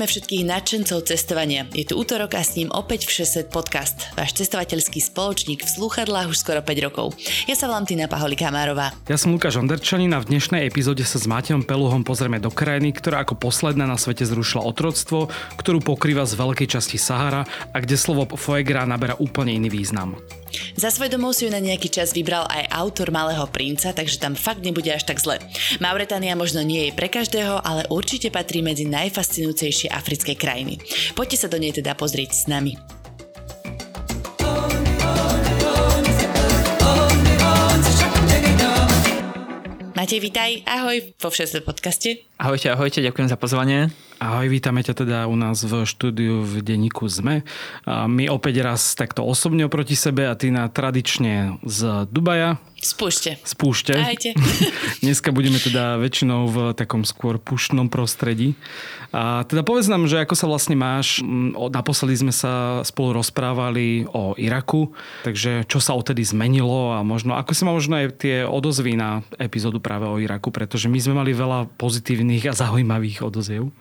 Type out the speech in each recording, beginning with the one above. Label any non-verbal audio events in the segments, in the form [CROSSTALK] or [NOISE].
Pozdravujeme všetkých nadšencov cestovania. Je tu útorok a s ním opäť Všeset podcast. Váš cestovateľský spoločník v slúchadlách už skoro 5 rokov. Ja sa volám Tina Paholi Kamárová. Ja som Lukáš Onderčanin a v dnešnej epizóde sa s Matejom Peluhom pozrieme do krajiny, ktorá ako posledná na svete zrušila otroctvo, ktorú pokrýva z veľkej časti Sahara a kde slovo foie naberá úplne iný význam. Za svoj domov si ju na nejaký čas vybral aj autor Malého princa, takže tam fakt nebude až tak zle. Mauretania možno nie je pre každého, ale určite patrí medzi najfascinujúcejšie africké krajiny. Poďte sa do nej teda pozrieť s nami. Matej, vítaj, ahoj vo Všesvet podcaste. Ahojte, ahojte, ďakujem za pozvanie. Ahoj, vítame ťa teda u nás v štúdiu v denníku ZME. My opäť raz takto osobne oproti sebe a ty na tradične z Dubaja. Spúšte. Spúšte. Ahojte. [LAUGHS] Dneska budeme teda väčšinou v takom skôr puštnom prostredí. A teda povedz nám, že ako sa vlastne máš. Naposledy sme sa spolu rozprávali o Iraku, takže čo sa odtedy zmenilo a možno, ako si má možno aj tie odozvy na epizódu práve o Iraku, pretože my sme mali veľa pozitívnych a zaujímavých odoziev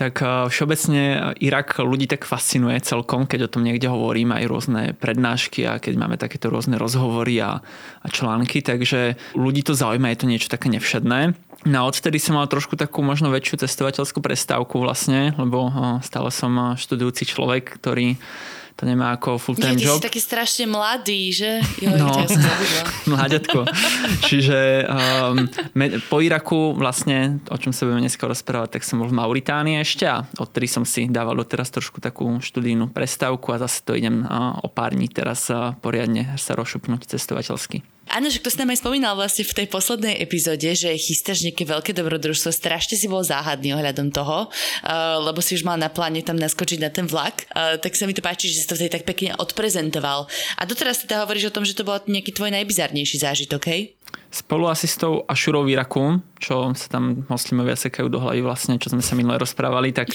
tak eh, všeobecne Irak ľudí tak fascinuje celkom, keď o tom niekde hovorím, aj rôzne prednášky a keď máme takéto rôzne rozhovory a, a články, takže ľudí to zaujíma, je to niečo také nevšedné. No odtedy som mal trošku takú možno väčšiu cestovateľskú prestávku vlastne, lebo eh, stále som eh, študujúci človek, ktorý to nemá ako full-time Nie, job. si taký strašne mladý, že? Jo, no, [LAUGHS] mláďatko. Čiže um, me, po Iraku vlastne, o čom sa budeme dneska rozprávať, tak som bol v Mauritánii ešte a odtedy som si dával doteraz trošku takú študijnú prestávku a zase to idem uh, o pár dní teraz uh, poriadne sa rozšupnúť cestovateľsky. Áno, že to si nám aj spomínal vlastne v tej poslednej epizóde, že chystáš nejaké veľké dobrodružstvo. Strašne si bol záhadný ohľadom toho, uh, lebo si už mal na pláne tam naskočiť na ten vlak. Uh, tak sa mi to páči, že si to vtedy tak pekne odprezentoval. A doteraz teda hovoríš o tom, že to bol nejaký tvoj najbizarnejší zážitok, hej? Spolu asi s tou Ašurou Iraku, čo sa tam moslimovia sekajú do hlavy vlastne, čo sme sa minule rozprávali, tak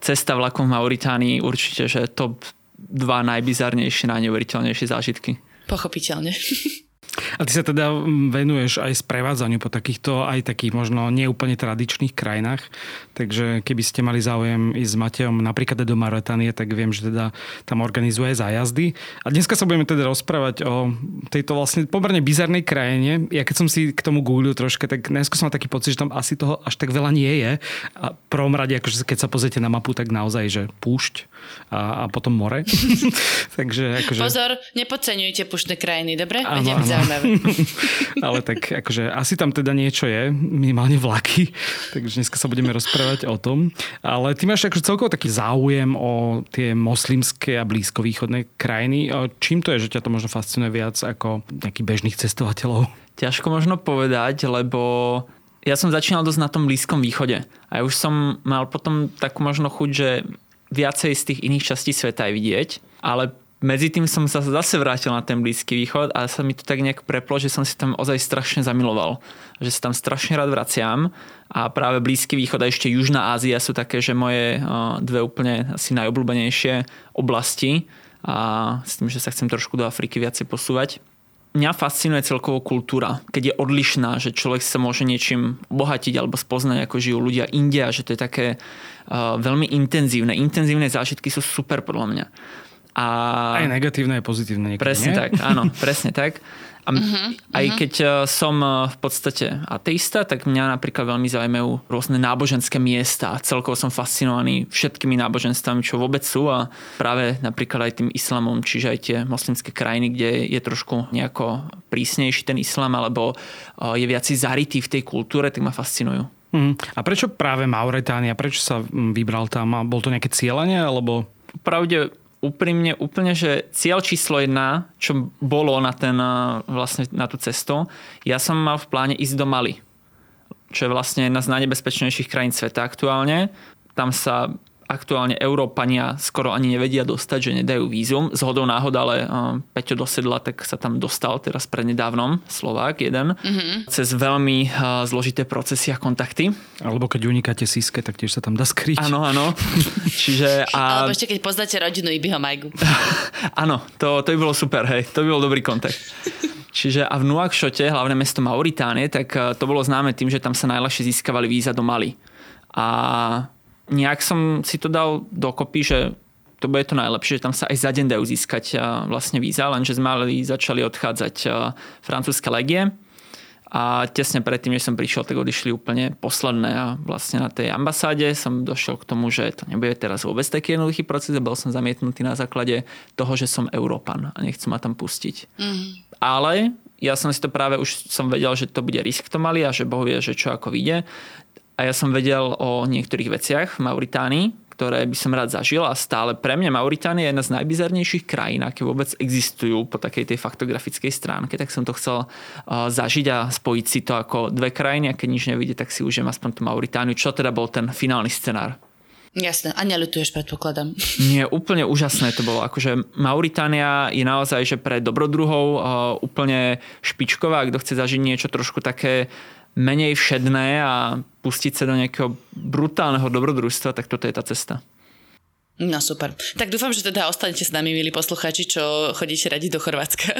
cesta vlakom v Mauritánii určite, že top dva najbizarnejšie, najneuveriteľnejšie zážitky. Pochopiteľne. [LAUGHS] A ty sa teda venuješ aj sprevádzaniu po takýchto aj takých možno neúplne tradičných krajinách. Takže keby ste mali záujem ísť s Matejom napríklad do Mauretanie, tak viem, že teda tam organizuje zájazdy. A dneska sa budeme teda rozprávať o tejto vlastne pomerne bizarnej krajine. Ja keď som si k tomu googlil troška, tak najskôr som mal taký pocit, že tam asi toho až tak veľa nie je. A prvom rade, akože keď sa pozriete na mapu, tak naozaj, že púšť a, a potom more. [LAUGHS] Takže akože... Pozor, nepodceňujte puštné krajiny, dobre? Áno, áno. [LAUGHS] Ale tak akože asi tam teda niečo je, minimálne vlaky, takže dneska sa budeme rozprávať o tom. Ale ty máš akože celkovo taký záujem o tie moslimské a blízkovýchodné krajiny. Čím to je, že ťa to možno fascinuje viac ako nejakých bežných cestovateľov? Ťažko možno povedať, lebo ja som začínal dosť na tom Blízkom východe. A ja už som mal potom takú možno chuť, že viacej z tých iných častí sveta aj vidieť. Ale medzi tým som sa zase vrátil na ten Blízky východ a sa mi to tak nejak preplo, že som si tam ozaj strašne zamiloval. Že sa tam strašne rád vraciam a práve Blízky východ a ešte Južná Ázia sú také, že moje dve úplne asi najobľúbenejšie oblasti a s tým, že sa chcem trošku do Afriky viacej posúvať. Mňa fascinuje celkovo kultúra, keď je odlišná, že človek sa môže niečím obohatiť alebo spoznať, ako žijú ľudia India, že to je také veľmi intenzívne. Intenzívne zážitky sú super podľa mňa. A... Aj negatívne, aj pozitívne. Niekedy, presne nie? tak, áno, [LAUGHS] presne tak. A uh-huh, aj uh-huh. keď e, som e, v podstate ateista, tak mňa napríklad veľmi zaujímajú rôzne náboženské miesta. Celkovo som fascinovaný všetkými náboženstvami, čo vôbec sú a práve napríklad aj tým islamom, čiže aj tie moslimské krajiny, kde je trošku nejako prísnejší ten islam alebo je viac zarytý v tej kultúre, tak ma fascinujú. Uh-huh. A prečo práve Mauretánia? Prečo sa vybral tam? Bol to nejaké cieľanie? Alebo... Pravde úprimne úplne, že cieľ číslo jedna, čo bolo na, ten, vlastne na tú cestu, ja som mal v pláne ísť do Mali, čo je vlastne jedna z najnebezpečnejších krajín sveta aktuálne. Tam sa aktuálne Európania skoro ani nevedia dostať, že nedajú vízum. Z hodou náhod, ale Peťo dosedla, tak sa tam dostal teraz prednedávnom, Slovák jeden, mm-hmm. cez veľmi zložité procesy a kontakty. Alebo keď unikáte síske, tak tiež sa tam dá skryť. Áno, áno. [LAUGHS] Čiže, a... Alebo ešte keď poznáte rodinu Ibiho Majgu. [LAUGHS] áno, to, to by bolo super, hej. To by bol dobrý kontakt. Čiže a v Nuakšote, hlavné mesto Mauritánie, tak to bolo známe tým, že tam sa najľahšie získavali víza do Mali. A nejak som si to dal dokopy, že to bude to najlepšie, že tam sa aj za deň dajú získať vlastne víza, lenže z Mali začali odchádzať francúzske legie a tesne predtým, než som prišiel, tak odišli úplne posledné a vlastne na tej ambasáde som došiel k tomu, že to nebude teraz vôbec taký jednoduchý proces a bol som zamietnutý na základe toho, že som Európan a nechcú ma tam pustiť. Mm. Ale ja som si to práve už som vedel, že to bude risk to mali a že Boh vie, že čo ako vyjde. A ja som vedel o niektorých veciach v Mauritánii, ktoré by som rád zažil a stále pre mňa Mauritánia je jedna z najbizarnejších krajín, aké vôbec existujú po takej tej faktografickej stránke, tak som to chcel uh, zažiť a spojiť si to ako dve krajiny a keď nič nevidie, tak si užijem aspoň tú Mauritániu, čo teda bol ten finálny scenár. Jasné, a neľutuješ, predpokladám. [LAUGHS] Nie, úplne úžasné to bolo. Akože Mauritánia je naozaj, že pre dobrodruhov uh, úplne špičková. Kto chce zažiť niečo trošku také menej všedné a pustiť sa do nejakého brutálneho dobrodružstva, tak toto je tá cesta. No super. Tak dúfam, že teda ostanete s nami, milí posluchači, čo chodíte radi do Chorvátska.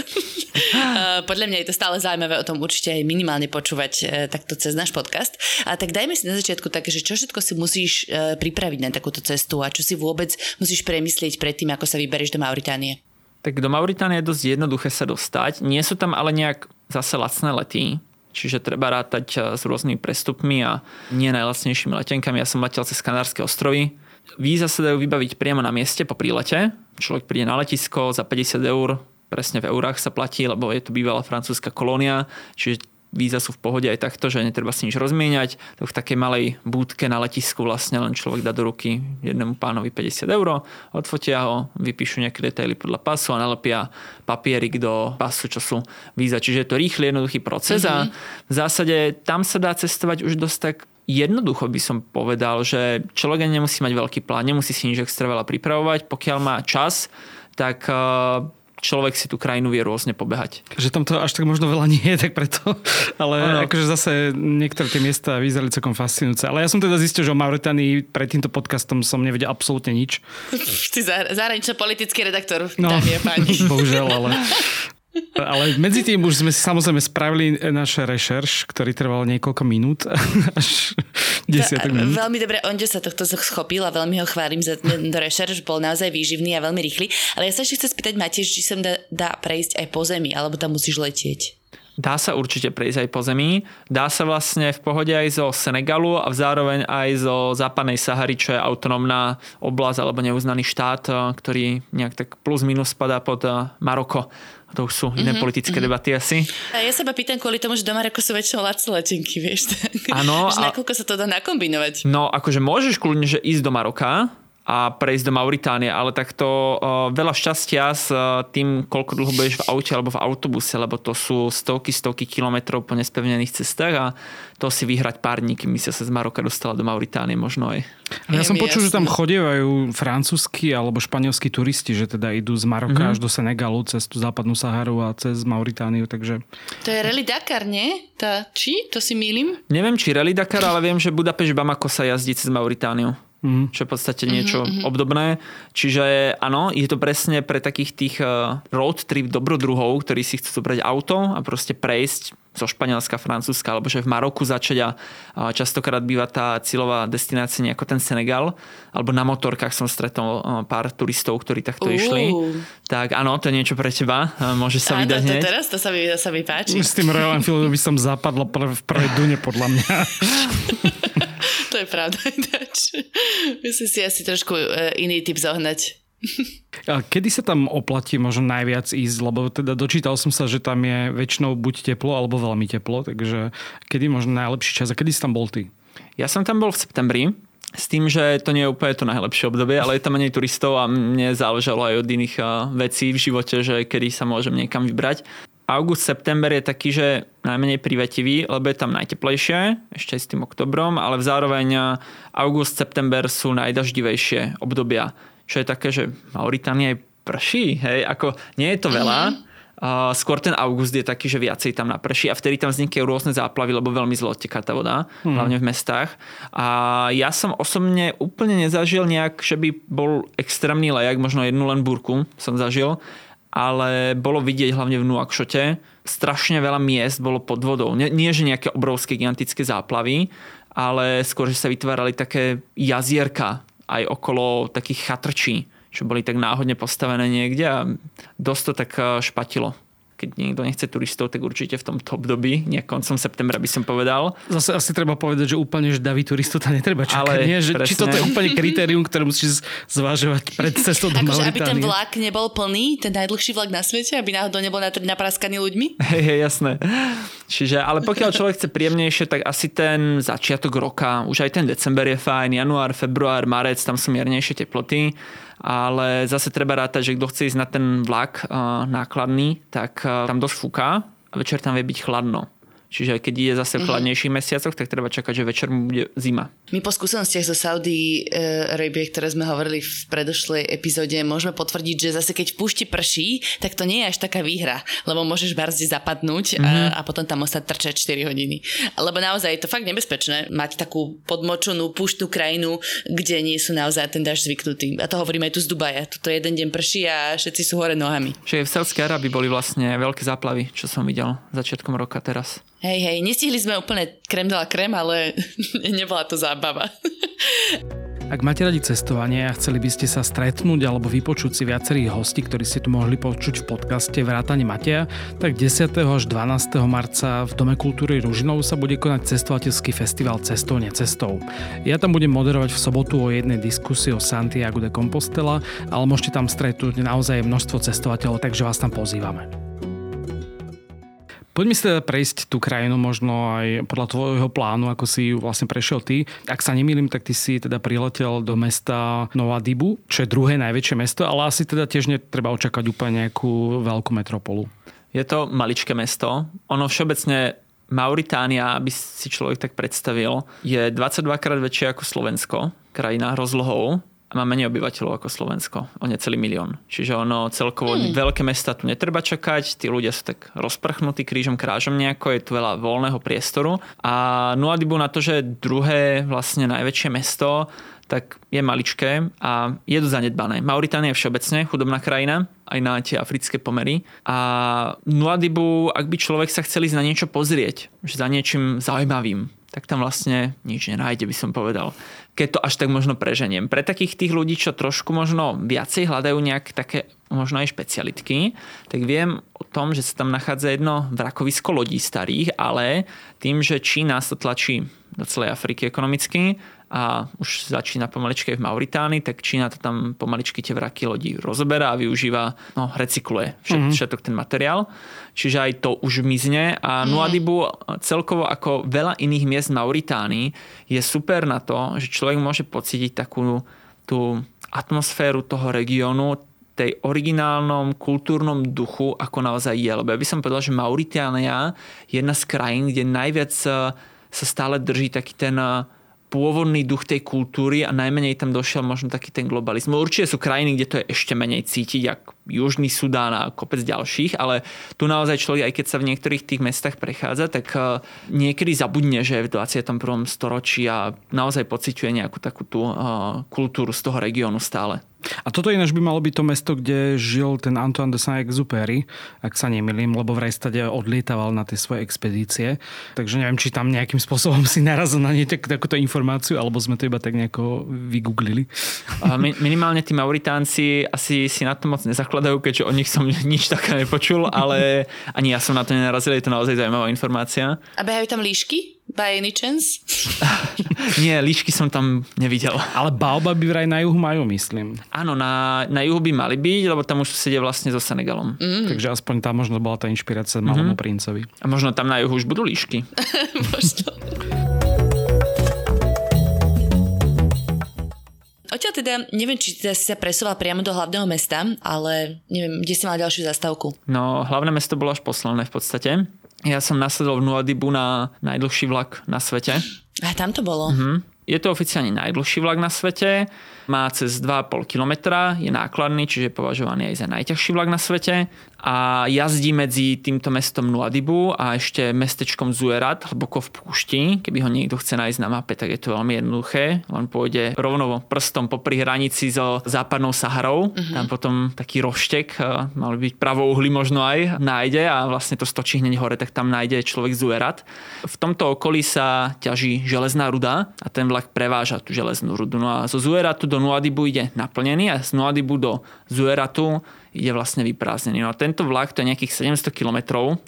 [LAUGHS] Podľa mňa je to stále zaujímavé o tom určite aj minimálne počúvať e, takto cez náš podcast. A tak dajme si na začiatku také, že čo všetko si musíš e, pripraviť na takúto cestu a čo si vôbec musíš premyslieť predtým, ako sa vyberieš do Mauritánie. Tak do Mauritánie je dosť jednoduché sa dostať. Nie sú tam ale nejak zase lacné lety. Čiže treba rátať eh, s rôznymi prestupmi a nie najlacnejšími letenkami. Ja som letel cez Kanárske ostrovy. Víza sa dajú vybaviť priamo na mieste po prílete. Človek príde na letisko za 50 eur, presne v eurách sa platí, lebo je to bývalá francúzska kolónia, čiže víza sú v pohode aj takto, že netreba si nič rozmieňať. To v takej malej búdke na letisku vlastne len človek dá do ruky jednému pánovi 50 eur, odfotia ho, vypíšu nejaké detaily podľa pasu a nalepia papierik do pasu, čo sú víza. Čiže je to rýchly, jednoduchý proces mm-hmm. a v zásade tam sa dá cestovať už dosť tak jednoducho by som povedal, že človek nemusí mať veľký plán, nemusí si nič extra veľa pripravovať. Pokiaľ má čas, tak človek si tú krajinu vie rôzne pobehať. Že tam to až tak možno veľa [LAUGHS] nie je, tak preto. Ale ano. akože zase niektoré tie miesta vyzerali celkom fascinujúce. Ale ja som teda zistil, že o Mauritánii pred týmto podcastom som nevedel absolútne nič. [LAUGHS] Ty zahranično-politický redaktor, no, dámy a páni. [LAUGHS] Bohužiaľ, ale ale medzi tým už sme si samozrejme spravili náš rešerš, ktorý trval niekoľko minút, až desiatok minút. Veľmi dobre, Onde sa tohto schopil a veľmi ho chválim za ten rešerš, bol naozaj výživný a veľmi rýchly. Ale ja sa ešte chcem spýtať, Matiež, či sa dá, dá prejsť aj po zemi, alebo tam musíš letieť? Dá sa určite prejsť aj po zemi. Dá sa vlastne v pohode aj zo Senegalu a zároveň aj zo západnej Sahary, čo je autonómna oblasť alebo neuznaný štát, ktorý nejak tak plus minus spadá pod Maroko. To už sú iné mm-hmm, politické mm-hmm. debaty asi. A ja sa pýtam kvôli tomu, že doma ako sú väčšinou lacné letenky, vieš. Áno. [LAUGHS] a... nakoľko sa to dá nakombinovať? No, akože môžeš kľudne, že ísť do Maroka, a prejsť do Mauritánie, ale takto uh, veľa šťastia s uh, tým, koľko dlho budeš v aute alebo v autobuse, lebo to sú stovky, stovky kilometrov po nespevnených cestách a to si vyhrať pár dní, kým sa z Maroka dostala do Mauritánie možno aj. Ja som počul, že tam chodievajú francúzski alebo španielskí turisti, že teda idú z Maroka mm-hmm. až do Senegalu cez tú západnú Saharu a cez Mauritániu, takže... To je Rally Dakar, nie? Tá, či? To si mýlim? Neviem, či Rally Dakar, ale viem, že Budapešť Bamako sa jazdí cez Mauritániu. Mm. Čo je v podstate niečo mm-hmm. obdobné. Čiže áno, je to presne pre takých tých eh, road trip dobrodruhov, ktorí si chcú zobrať auto a proste prejsť zo Španielska, Francúzska, alebo že v Maroku začať a častokrát býva tá cieľová destinácia ako ten Senegal, alebo na motorkách som stretol eh, pár turistov, ktorí takto uh. išli. Tak áno, to je niečo pre teba, môže sa vydať to, to, teraz to sa mi, sa mi páči. S tým Royal Enfield by som zapadla v prvej dune podľa mňa. [LAUGHS] je pravda. Myslím si asi trošku e, iný typ zohnať. A kedy sa tam oplatí možno najviac ísť? Lebo teda dočítal som sa, že tam je väčšinou buď teplo, alebo veľmi teplo. Takže kedy možno najlepší čas? A kedy si tam bol ty? Ja som tam bol v septembri. S tým, že to nie je úplne to najlepšie obdobie, ale je tam menej turistov a mne záležalo aj od iných vecí v živote, že kedy sa môžem niekam vybrať. August, september je taký, že najmenej privetivý, lebo je tam najteplejšie, ešte aj s tým oktobrom, ale zároveň august, september sú najdaždivejšie obdobia. Čo je také, že Mauritánia je prší, hej, ako nie je to veľa, mm-hmm. Uh, skôr ten august je taký, že viacej tam naprší a vtedy tam vznikajú rôzne záplavy, lebo veľmi zlo teká tá voda, hmm. hlavne v mestách. A ja som osobne úplne nezažil nejak, že by bol extrémny lejak, možno jednu len burku som zažil, ale bolo vidieť hlavne v Nuakšote, strašne veľa miest bolo pod vodou. Nie, nie že nejaké obrovské gigantické záplavy, ale skôr, že sa vytvárali také jazierka aj okolo takých chatrčí čo boli tak náhodne postavené niekde a dosť to tak eh, špatilo keď niekto nechce turistov, tak určite v tomto období, nie koncom septembra by som povedal. Zase asi treba povedať, že úplne, že davy turistov tam netreba čakať. Ale nie, že, či toto je úplne kritérium, ktoré musíš zvažovať pred cestou do akože, aby ten vlak nebol plný, ten najdlhší vlak na svete, aby náhodou nebol napraskaný ľuďmi? Hej, hej, jasné. Čiže, ale pokiaľ človek chce príjemnejšie, tak asi ten začiatok roka, už aj ten december je fajn, január, február, marec, tam sú miernejšie teploty ale zase treba rátať, že kto chce ísť na ten vlak uh, nákladný, tak uh, tam dosť fúka a večer tam vie byť chladno. Čiže keď ide zase v mhm. chladnejších mesiacoch, tak treba čakať, že večer mu bude zima. My po skúsenostiach zo Saudi e, Arabie, ktoré sme hovorili v predošlej epizóde, môžeme potvrdiť, že zase keď v púšti prší, tak to nie je až taká výhra, lebo môžeš barzde zapadnúť a, mm-hmm. a potom tam ostať trčať 4 hodiny. Lebo naozaj je to fakt nebezpečné mať takú podmočenú púštnu krajinu, kde nie sú naozaj ten dáž zvyknutý. A to hovoríme aj tu z Dubaja. Tuto jeden deň prší a všetci sú hore nohami. Čiže v Saudskej Arabii boli vlastne veľké záplavy, čo som videl začiatkom roka teraz. Hej, hej, nestihli sme úplne krem dala krem, ale [LAUGHS] nebola to zábava. [LAUGHS] Ak máte radi cestovanie a chceli by ste sa stretnúť alebo vypočuť si viacerých hostí, ktorí ste tu mohli počuť v podcaste Vrátane Mateja, tak 10. až 12. marca v Dome kultúry Ružinov sa bude konať cestovateľský festival Cestou necestou. Ja tam budem moderovať v sobotu o jednej diskusii o Santiago de Compostela, ale môžete tam stretnúť naozaj množstvo cestovateľov, takže vás tam pozývame. Poďme si teda prejsť tú krajinu možno aj podľa tvojho plánu, ako si ju vlastne prešiel ty. Ak sa nemýlim, tak ty si teda priletel do mesta Dibu, čo je druhé najväčšie mesto, ale asi teda tiež netreba očakať úplne nejakú veľkú metropolu. Je to maličké mesto. Ono všeobecne Mauritánia, aby si človek tak predstavil, je 22 krát väčšie ako Slovensko, krajina rozlohou a má menej obyvateľov ako Slovensko, o necelý milión. Čiže ono celkovo mm. veľké mesta tu netreba čakať, tí ľudia sú tak rozprchnutí krížom krážom nejako, je tu veľa voľného priestoru a Nuadibu na to, že druhé vlastne najväčšie mesto, tak je maličké a je to zanedbané. Mauritánia je všeobecne chudobná krajina, aj na tie africké pomery. A Nuadibu, ak by človek sa chcel ísť na niečo pozrieť, že za niečím zaujímavým, tak tam vlastne nič nenájde, by som povedal. Keď to až tak možno preženiem. Pre takých tých ľudí, čo trošku možno viacej hľadajú nejak také možno aj špecialitky, tak viem o tom, že sa tam nachádza jedno vrakovisko lodí starých, ale tým, že Čína sa tlačí do celej Afriky ekonomicky, a už začína pomaličky v Mauritánii, tak Čína to tam pomaličky tie vraky lodí rozoberá a využíva, no recykluje všet, mm-hmm. všetok ten materiál. Čiže aj to už mizne a mm. Nuadibu celkovo ako veľa iných miest Mauritánii je super na to, že človek môže pocítiť takú tú atmosféru toho regiónu, tej originálnom kultúrnom duchu, ako naozaj je. Lebo ja by som povedal, že Mauritánia je jedna z krajín, kde najviac sa stále drží taký ten pôvodný duch tej kultúry a najmenej tam došiel možno taký ten globalizmus. Určite sú krajiny, kde to je ešte menej cítiť, ako Južný Sudán a kopec ďalších, ale tu naozaj človek, aj keď sa v niektorých tých mestách prechádza, tak eh, niekedy zabudne, že je v 21. storočí a naozaj pociťuje nejakú takú tú kultúru z toho regiónu stále. A toto ináč by malo byť to mesto, kde žil ten Antoine de Saint-Exupéry, ak sa nemilím, lebo vraj stade odlietaval na tie svoje expedície. Takže neviem, či tam nejakým spôsobom si narazil na nie tak, takúto informáciu, alebo sme to iba tak nejako vygooglili. Minimálne tí Mauritánci asi si na to moc nezakladajú, keďže o nich som [LAUGHS] nič také nepočul, ale ani ja som na to nenarazil, je to naozaj zaujímavá informácia. A behajú tam líšky? By any chance? [LAUGHS] Nie, líšky som tam nevidel. Ale baobaby vraj na juhu majú, myslím. Áno, na, na juhu by mali byť, lebo tam už sedia vlastne so Senegalom. Mm. Takže aspoň tam možno bola tá inšpirácia mm-hmm. princovi. A možno tam na juhu už budú líšky. [LAUGHS] [LAUGHS] Odtiaľ Odtiaľ teda, neviem, či teda si sa presúval priamo do hlavného mesta, ale neviem, kde si mal ďalšiu zastávku? No, hlavné mesto bolo až posledné v podstate. Ja som nasadol v Nuadibu na najdlhší vlak na svete. A tam to bolo. Mhm. Je to oficiálne najdlhší vlak na svete, má cez 2,5 km, je nákladný, čiže je považovaný aj za najťažší vlak na svete a jazdí medzi týmto mestom Nuadibu a ešte mestečkom Zuerat, hlboko v púšti. Keby ho niekto chce nájsť na mape, tak je to veľmi jednoduché. On pôjde rovno prstom popri hranici so západnou Saharou. Uh-huh. Tam potom taký roštek, eh, mal byť pravouhly možno aj, nájde a vlastne to stočí hneď hore, tak tam nájde človek Zuerat. V tomto okolí sa ťaží železná ruda a ten vlak preváža tú železnú rudu. No a zo Zueratu do Nuadibu ide naplnený a z Nuadibu do Zueratu je vlastne vyprázdnený. No a tento vlak, to je nejakých 700 km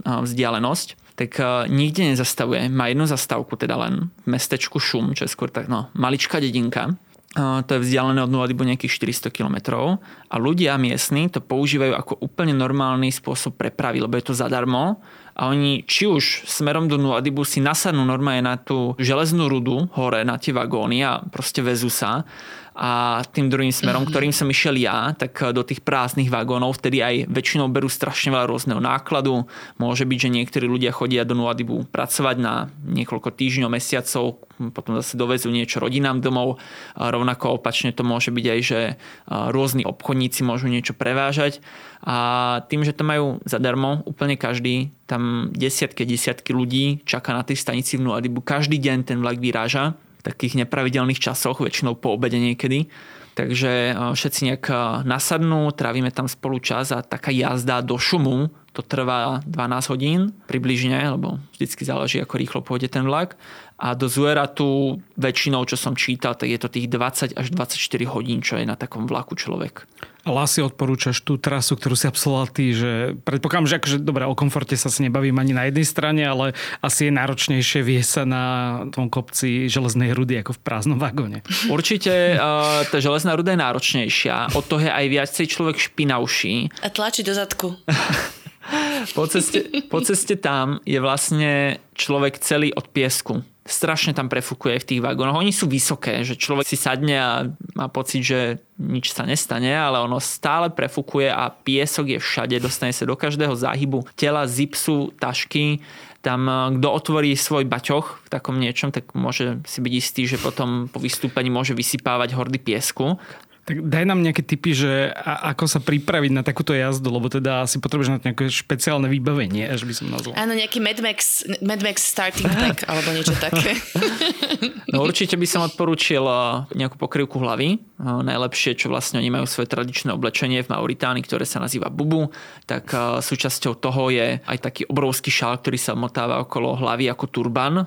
vzdialenosť, tak nikde nezastavuje. Má jednu zastávku, teda len v mestečku Šum, čo je skôr tak, no, maličká dedinka. To je vzdialené od Nuadibu nejakých 400 km a ľudia miestni to používajú ako úplne normálny spôsob prepravy, lebo je to zadarmo a oni či už smerom do Nuadibu si nasadnú normálne na tú železnú rudu hore na tie vagóny a proste vezú sa a tým druhým smerom, mm-hmm. ktorým som išiel ja, tak do tých prázdnych vagónov, vtedy aj väčšinou berú strašne veľa rôzneho nákladu. Môže byť, že niektorí ľudia chodia do Nuadibu pracovať na niekoľko týždňov, mesiacov, potom zase dovezú niečo rodinám domov. A rovnako opačne to môže byť aj, že rôzni obchodníci môžu niečo prevážať. A tým, že to majú zadarmo, úplne každý, tam desiatky, desiatky ľudí čaká na tej stanici v Nuadibu. Každý deň ten vlak vyráža takých nepravidelných časoch, väčšinou po obede niekedy. Takže e, všetci nejak e, nasadnú, trávime tam spolu čas a taká jazda do šumu, to trvá 12 hodín približne, lebo vždycky záleží, ako rýchlo pôjde ten vlak. A do Zueratu väčšinou, čo som čítal, tak je to tých 20 až 24 hodín, čo je na takom vlaku človek. Ale asi odporúčaš tú trasu, ktorú si absolvoval ty, že predpokladám, že akože, dobre, o komforte sa si nebavím ani na jednej strane, ale asi je náročnejšie vie sa na tom kopci železnej rudy ako v prázdnom vagóne. Určite uh, tá železná ruda je náročnejšia, od toho je aj viacej človek špinavší. A tlačí do zadku. [LAUGHS] po, ceste, po ceste tam je vlastne človek celý od piesku strašne tam prefúkuje v tých vagónoch. Oni sú vysoké, že človek si sadne a má pocit, že nič sa nestane, ale ono stále prefúkuje a piesok je všade, dostane sa do každého záhybu tela, zipsu, tašky. Tam eh, kto otvorí svoj baťoch v takom niečom, tak môže si byť istý, že potom po vystúpení môže vysypávať hordy piesku. Tak daj nám nejaké tipy, že a, ako sa pripraviť na takúto jazdu, lebo teda asi potrebuješ na nejaké špeciálne vybavenie, až by som nazval. Áno, nejaký Mad Max, Mad Max starting pack, [LAUGHS] alebo niečo také. No určite by som odporúčil eh, nejakú pokrývku hlavy. Eh, najlepšie, čo vlastne oni majú svoje tradičné oblečenie v Mauritánii, ktoré sa nazýva bubu, tak eh, súčasťou toho je aj taký obrovský šál, ktorý sa motáva okolo hlavy ako turban.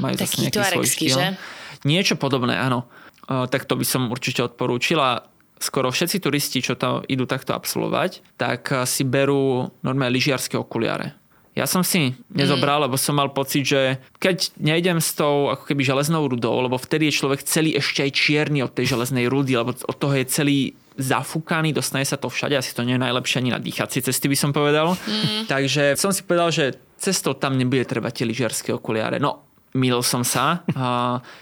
Majú Taký tuarekský, že? Niečo podobné, áno tak to by som určite odporúčila. Skoro všetci turisti, čo tam idú takto absolvovať, tak si berú normálne lyžiarske okuliare. Ja som si nezobral, mm. lebo som mal pocit, že keď nejdem s tou ako keby železnou rudou, lebo vtedy je človek celý ešte aj čierny od tej železnej rudy, lebo od toho je celý zafúkaný, dostane sa to všade, asi to nie je najlepšie ani na dýchacie cesty by som povedal. Mm. Takže som si povedal, že cestou tam nebude treba tie lyžiarske okuliare. No milil som sa.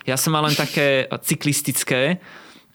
Ja som mal len také cyklistické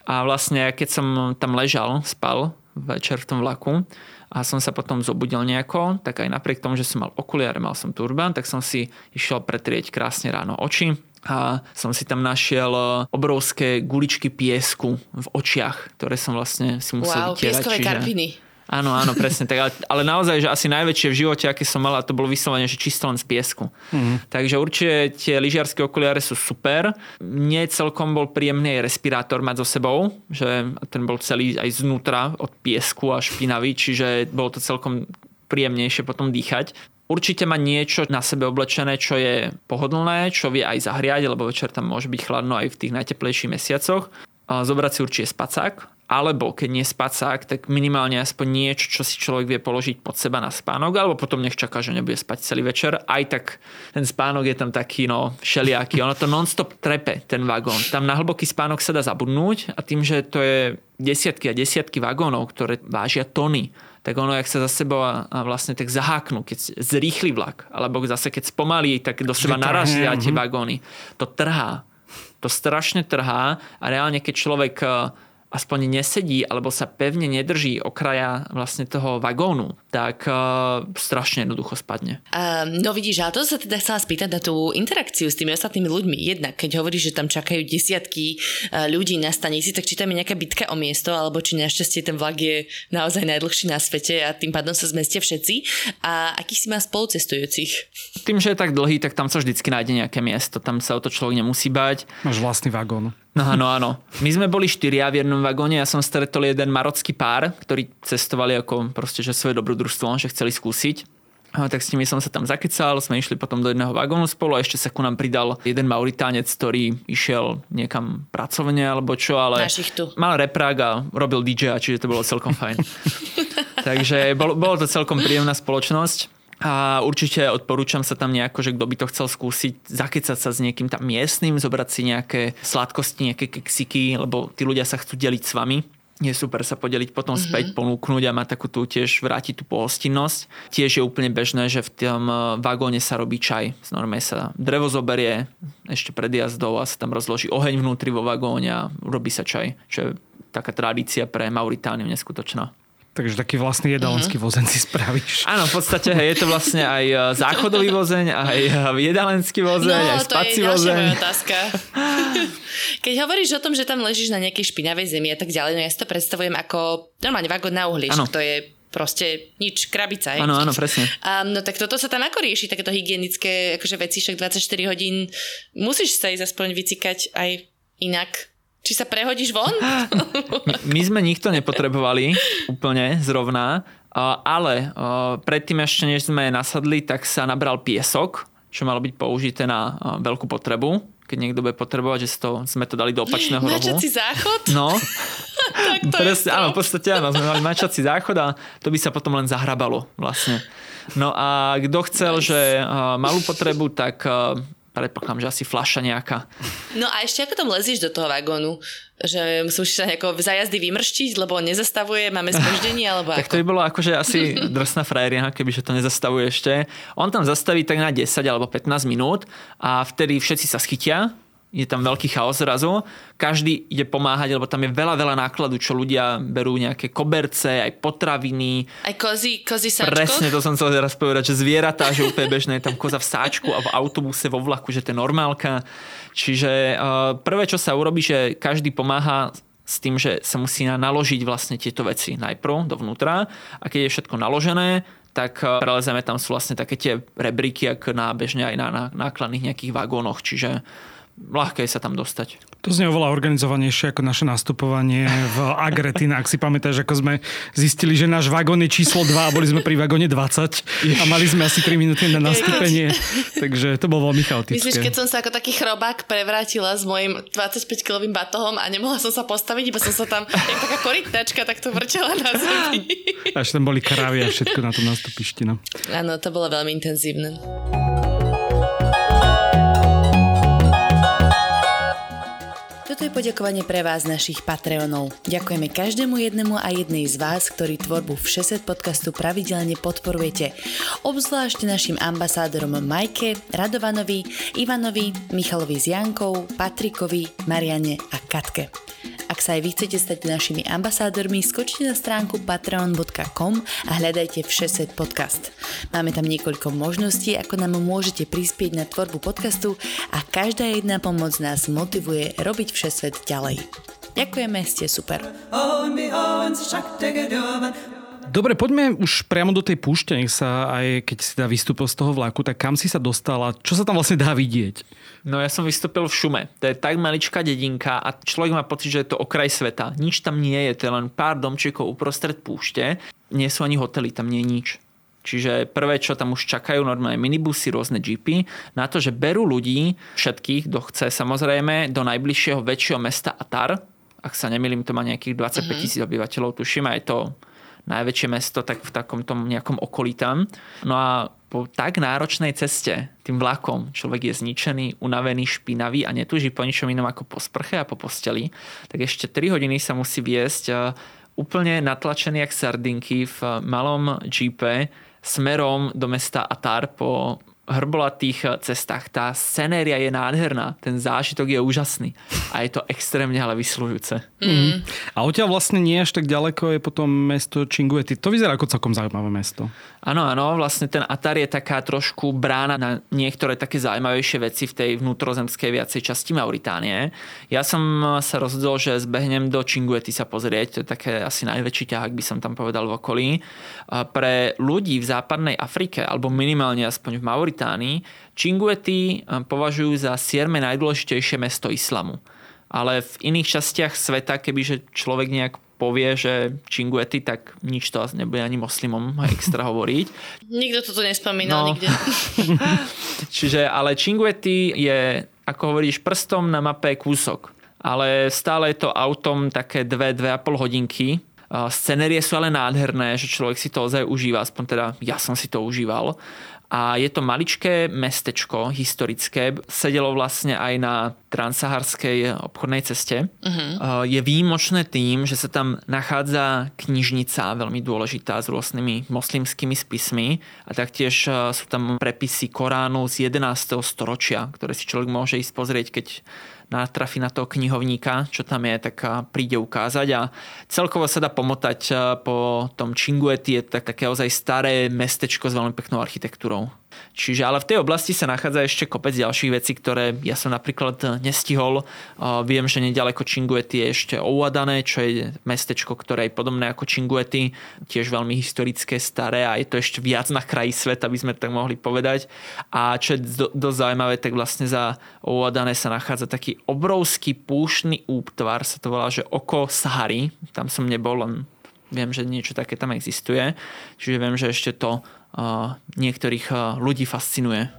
a vlastne keď som tam ležal, spal večer v tom vlaku a som sa potom zobudil nejako, tak aj napriek tomu, že som mal okuliare, mal som turban, tak som si išiel pretrieť krásne ráno oči a som si tam našiel obrovské guličky piesku v očiach, ktoré som vlastne si musel wow, vytierať. pieskové čiže... karpiny. Áno, áno, presne tak. Ale, ale naozaj, že asi najväčšie v živote, aké som mal, to bolo vyslovene, že čisto len z piesku. Mm. Takže určite tie lyžiarske okuliare sú super. Nie celkom bol príjemný aj respirátor mať so sebou, že ten bol celý aj znútra od piesku a špinavý, čiže bolo to celkom príjemnejšie potom dýchať. Určite má niečo na sebe oblečené, čo je pohodlné, čo vie aj zahriať, lebo večer tam môže byť chladno aj v tých najteplejších mesiacoch. Zobrať si určite spacák, alebo keď nie spacák, tak minimálne aspoň niečo, čo si človek vie položiť pod seba na spánok, alebo potom nech čaká, že nebude spať celý večer. Aj tak ten spánok je tam taký, no, všelijaký. Ono to non-stop trepe, ten vagón. Tam na hlboký spánok sa dá zabudnúť a tým, že to je desiatky a desiatky vagónov, ktoré vážia tony, tak ono, jak sa za sebou a, a vlastne tak zaháknú, keď zrýchli vlak, alebo zase keď spomalí, tak do seba narazia tie mhm. vagóny. To trhá to strašne trhá a reálne keď človek aspoň nesedí alebo sa pevne nedrží okraja vlastne toho vagónu, tak uh, strašne jednoducho spadne. Uh, no vidíš, ale to sa teda chcela spýtať na tú interakciu s tými ostatnými ľuďmi. Jednak, keď hovoríš, že tam čakajú desiatky uh, ľudí na stanici, tak či tam je nejaká bitka o miesto, alebo či našťastie ten vlak je naozaj najdlhší na svete a tým pádom sa zmestia všetci. A akých si má spolucestujúcich? Tým, že je tak dlhý, tak tam sa vždycky nájde nejaké miesto. Tam sa o to človek nemusí bať. Máš vlastný vagón. No áno, áno. My sme boli štyria v jednom vagóne, ja som stretol jeden marocký pár, ktorí cestovali ako proste, že svoje dobrodružstvo, že chceli skúsiť. A tak s nimi som sa tam zakecal, sme išli potom do jedného vagónu spolu a ešte sa ku nám pridal jeden Mauritánec, ktorý išiel niekam pracovne alebo čo, ale mal reprák a robil DJ, čiže to bolo celkom fajn. [LAUGHS] Takže bolo, bolo to celkom príjemná spoločnosť. A určite odporúčam sa tam nejako, že kto by to chcel skúsiť, zakecať sa s niekým tam miestnym, zobrať si nejaké sladkosti, nejaké keksiky, lebo tí ľudia sa chcú deliť s vami. Je super sa podeliť potom mm-hmm. späť, ponúknuť a mať takú tú tiež vrátiť tú pohostinnosť. Tiež je úplne bežné, že v tom e, vagóne sa robí čaj. Normálne sa drevo zoberie ešte pred jazdou a sa tam rozloží oheň vnútri vo vagóne a robí sa čaj, čo je taká tradícia pre Mauritániu neskutočná. Takže taký vlastný jedalenský uh-huh. vozeň si spravíš. Áno, v podstate hej, je to vlastne aj e, záchodový vozeň, aj e, jedalenský vozeň, no, aj spací vozeň. No, otázka. [LAUGHS] Keď hovoríš o tom, že tam ležíš na nejakej špinavej zemi a tak ďalej, no ja si to predstavujem ako normálne vagón na uhli, to je proste nič, krabica. Áno, áno, presne. Um, no tak toto sa tam ako rieši, takéto hygienické akože veci, však 24 hodín musíš sa ísť aspoň vycikať aj inak. Či sa prehodíš von? My sme nikto nepotrebovali úplne zrovna, ale predtým ešte než sme nasadli, tak sa nabral piesok, čo malo byť použité na veľkú potrebu. Keď niekto bude potrebovať, že to, sme to dali do opačného rohu. Mačací záchod? No. [LAUGHS] tak to Presne, áno, v podstate áno, sme mali mačací záchod a to by sa potom len zahrabalo vlastne. No a kto chcel, nice. že malú potrebu, tak predpokladám, že asi flaša nejaká. No a ešte ako tam lezíš do toho vagónu? Že musíš sa nejako za jazdy vymrštiť, lebo nezastavuje, máme spoždenie, alebo [LAUGHS] Tak to by bolo akože asi [LAUGHS] drsná frajerina, kebyže to nezastavuje ešte. On tam zastaví tak na 10 alebo 15 minút a vtedy všetci sa schytia je tam veľký chaos zrazu. Každý ide pomáhať, lebo tam je veľa, veľa nákladu, čo ľudia berú nejaké koberce, aj potraviny. Aj kozy, kozy sáčko? Presne, to som chcel teraz povedať, že zvieratá, že úplne bežné, je tam koza v sáčku a v autobuse, vo vlaku, že to je normálka. Čiže uh, prvé, čo sa urobí, že každý pomáha s tým, že sa musí naložiť vlastne tieto veci najprv dovnútra a keď je všetko naložené, tak prelezeme tam sú vlastne také tie rebríky, ako na bežne aj na, na nákladných nejakých vagónoch, čiže ľahké sa tam dostať. To znie oveľa organizovanejšie ako naše nastupovanie v Agretina. Ak si pamätáš, ako sme zistili, že náš vagón je číslo 2 a boli sme pri vagóne 20 a mali sme asi 3 minúty na nastúpenie. Takže to bolo veľmi chaotické. Myslíš, keď som sa ako taký chrobák prevrátila s mojim 25-kilovým batohom a nemohla som sa postaviť, iba som sa tam, jak taká korytnačka, tak to vrčela na zemi. Až tam boli kravy a všetko na tom nastupišti. No. Áno, to bolo veľmi intenzívne. Toto je poďakovanie pre vás, našich Patreonov. Ďakujeme každému jednému a jednej z vás, ktorí tvorbu Všeset podcastu pravidelne podporujete. Obzvlášť našim ambasádorom Majke, Radovanovi, Ivanovi, Michalovi z Jankou, Patrikovi, Mariane a Katke. Ak sa aj vy chcete stať našimi ambasádormi, skočte na stránku patreon.com a hľadajte Všeset podcast. Máme tam niekoľko možností, ako nám môžete prispieť na tvorbu podcastu a každá jedna pomoc nás motivuje robiť Všesvet ďalej. Ďakujeme, ste super. Dobre, poďme už priamo do tej púšte, nech sa aj keď si dá vystúpil z toho vlaku, tak kam si sa dostala, čo sa tam vlastne dá vidieť? No ja som vystúpil v Šume. To je tak maličká dedinka a človek má pocit, že je to okraj sveta. Nič tam nie je, to je len pár domčekov uprostred púšte. Nie sú ani hotely, tam nie je nič. Čiže prvé, čo tam už čakajú, normálne minibusy, rôzne jeepy, na to, že berú ľudí, všetkých, kto chce samozrejme, do najbližšieho väčšieho mesta Atar. Ak sa nemýlim, to má nejakých 25 mhm. tisíc mm-hmm. obyvateľov, tuším, a je to najväčšie mesto, tak v takom tom nejakom okolí tam. No a po tak náročnej ceste tým vlakom človek je zničený, unavený, špinavý a netúži po ničom inom ako po sprche a po posteli, tak ešte 3 hodiny sa musí viesť e, úplne natlačený jak sardinky v malom jeepe smerom do mesta Atar po hrbolatých cestách. Tá scenéria je nádherná, ten zážitok je úžasný a je to extrémne ale vyslujúce. Mm. A odtiaľ vlastne nie až tak ďaleko je potom mesto Chinguetti. To vyzerá ako celkom zaujímavé mesto. Áno, áno, vlastne ten Atar je taká trošku brána na niektoré také zaujímavejšie veci v tej vnútrozemskej viacej časti Mauritánie. Ja som sa rozhodol, že zbehnem do Chinguetti sa pozrieť, to je také asi najväčší ťahák, by som tam povedal v okolí. Pre ľudí v západnej Afrike, alebo minimálne aspoň v Mauritánii, Chinguetti považujú za siedme najdôležitejšie mesto islamu. Ale v iných častiach sveta, kebyže človek nejak povie, že Chinguetti, tak nič to asi nebude ani moslimom extra hovoriť. Nikto toto nespomínal no. nikde. [LAUGHS] Čiže, ale Chinguetti je, ako hovoríš, prstom na mape kúsok. Ale stále je to autom také 2-2,5 hodinky. Scenérie sú ale nádherné, že človek si to ozaj užíva, aspoň teda ja som si to užíval a je to maličké mestečko historické, sedelo vlastne aj na transsaharskej obchodnej ceste. Uh-huh. Je výjimočné tým, že sa tam nachádza knižnica veľmi dôležitá s rôznymi moslimskými spismi a taktiež e, sú tam prepisy Koránu z 11. storočia, ktoré si človek môže ísť pozrieť, keď natrafi na toho knihovníka, čo tam je, tak príde ukázať a celkovo sa dá pomotať po tom Chingueti, je tak také ozaj staré mestečko s veľmi peknou architektúrou. Čiže ale v tej oblasti sa nachádza ešte kopec ďalších vecí, ktoré ja som napríklad nestihol. Viem, že nedaleko Chinguety je ešte Ouadané, čo je mestečko, ktoré je podobné ako Chinguety, tiež veľmi historické, staré a je to ešte viac na kraji sveta, by sme tak mohli povedať. A čo je do, dosť zaujímavé, tak vlastne za Ouadané sa nachádza taký obrovský púšny útvar, sa to volá, že oko Sahary. Tam som nebol, len viem, že niečo také tam existuje. Čiže viem, že ešte to niektorých ľudí fascinuje.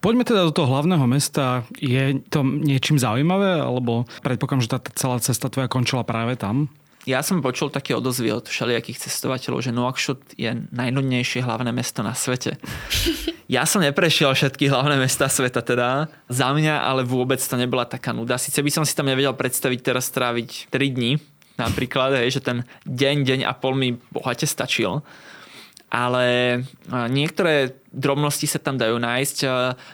Poďme teda do toho hlavného mesta. Je to niečím zaujímavé? Alebo predpokladám, že tá celá cesta tvoja končila práve tam? Ja som počul také odozvy od všelijakých cestovateľov, že Nouakchott je najnudnejšie hlavné mesto na svete. [LAUGHS] Ja som neprešiel všetky hlavné mesta sveta teda. Za mňa ale vôbec to nebola taká nuda. Sice by som si tam nevedel predstaviť teraz stráviť 3 dní, napríklad, hej, že ten deň, deň a pol mi bohate stačil. Ale niektoré drobnosti sa tam dajú nájsť.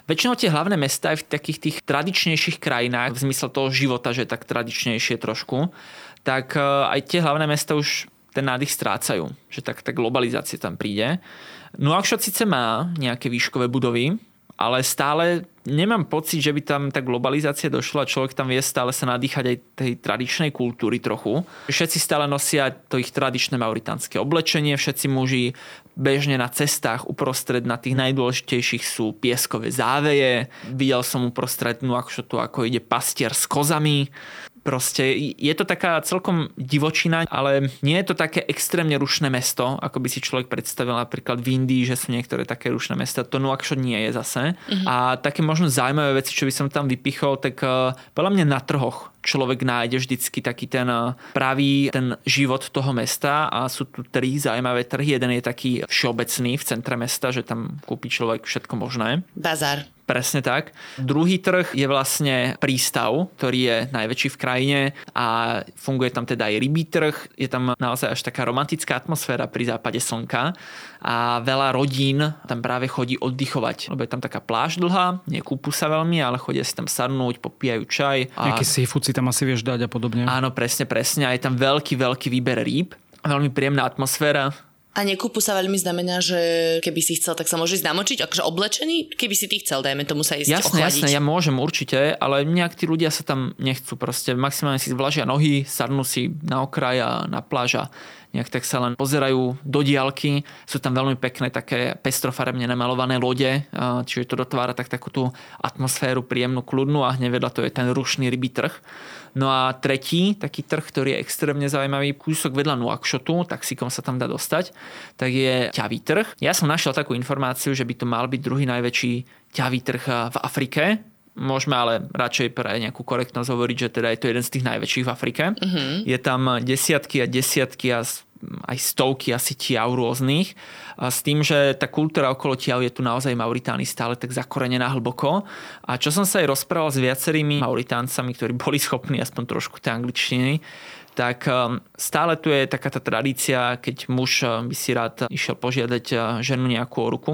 Väčšinou tie hlavné mesta aj v takých tých tradičnejších krajinách, v zmysle toho života, že je tak tradičnejšie trošku, tak aj tie hlavné mesta už ten nádych strácajú. Že tak tá globalizácia tam príde. No Akšot síce má nejaké výškové budovy, ale stále nemám pocit, že by tam tá globalizácia došla. Človek tam vie stále sa nadýchať aj tej tradičnej kultúry trochu. Všetci stále nosia to ich tradičné mauritánske oblečenie, všetci muži bežne na cestách uprostred na tých najdôležitejších sú pieskové záveje. Videl som uprostred Nuakšotu, ako ide pastier s kozami. Proste je to taká celkom divočina, ale nie je to také extrémne rušné mesto, ako by si človek predstavil napríklad v Indii, že sú niektoré také rušné mesta. To Nuakšot nie je zase. Uh-huh. A také možno zaujímavé veci, čo by som tam vypichol, tak uh, podľa mňa na trhoch človek nájde vždycky taký ten uh, pravý ten život toho mesta a sú tu tri zaujímavé trhy. Jeden je taký všeobecný v centre mesta, že tam kúpi človek všetko možné. Bazar. Presne tak. Druhý trh je vlastne prístav, ktorý je najväčší v krajine a funguje tam teda aj rybý trh. Je tam naozaj až taká romantická atmosféra pri západe slnka a veľa rodín tam práve chodí oddychovať, lebo je tam taká pláž dlhá, nekúpu sa veľmi, ale chodia si tam sadnúť, popíjajú čaj. A... Nejaký seafood si tam asi vieš dať a podobne. Áno, presne, presne. A je tam veľký, veľký výber rýb veľmi príjemná atmosféra. A nekúpu sa veľmi znamená, že keby si chcel, tak sa môže ísť namočiť, akože oblečený, keby si ty chcel, dajme tomu sa ísť Jasné, ochladiť. jasné, ja môžem určite, ale nejak tí ľudia sa tam nechcú proste. Maximálne si zvlažia nohy, sadnú si na okraj a na pláža nejak tak sa len pozerajú do diálky. Sú tam veľmi pekné také pestrofarebne namalované lode, čiže to dotvára tak takú tú atmosféru príjemnú, kľudnú a hneď vedľa to je ten rušný rybý trh. No a tretí taký trh, ktorý je extrémne zaujímavý, kúsok vedľa Nuakšotu, taxikom sa tam dá dostať, tak je ťavý trh. Ja som našiel takú informáciu, že by to mal byť druhý najväčší ťavý trh v Afrike, Môžeme ale radšej pre nejakú korektnosť hovoriť, že teda je to jeden z tých najväčších v Afrike. Uh-huh. Je tam desiatky a desiatky a aj stovky asi tiav rôznych. S tým, že tá kultúra okolo tiav je tu naozaj Mauritánii stále tak zakorenená hlboko. A čo som sa aj rozprával s viacerými Mauritáncami, ktorí [LAUGHS] boli schopní aspoň trošku tej angličtiny, tak um, stále tu je taká tá tradícia, keď muž um, by si rád išiel požiadať uh, ženu nejakú o ruku,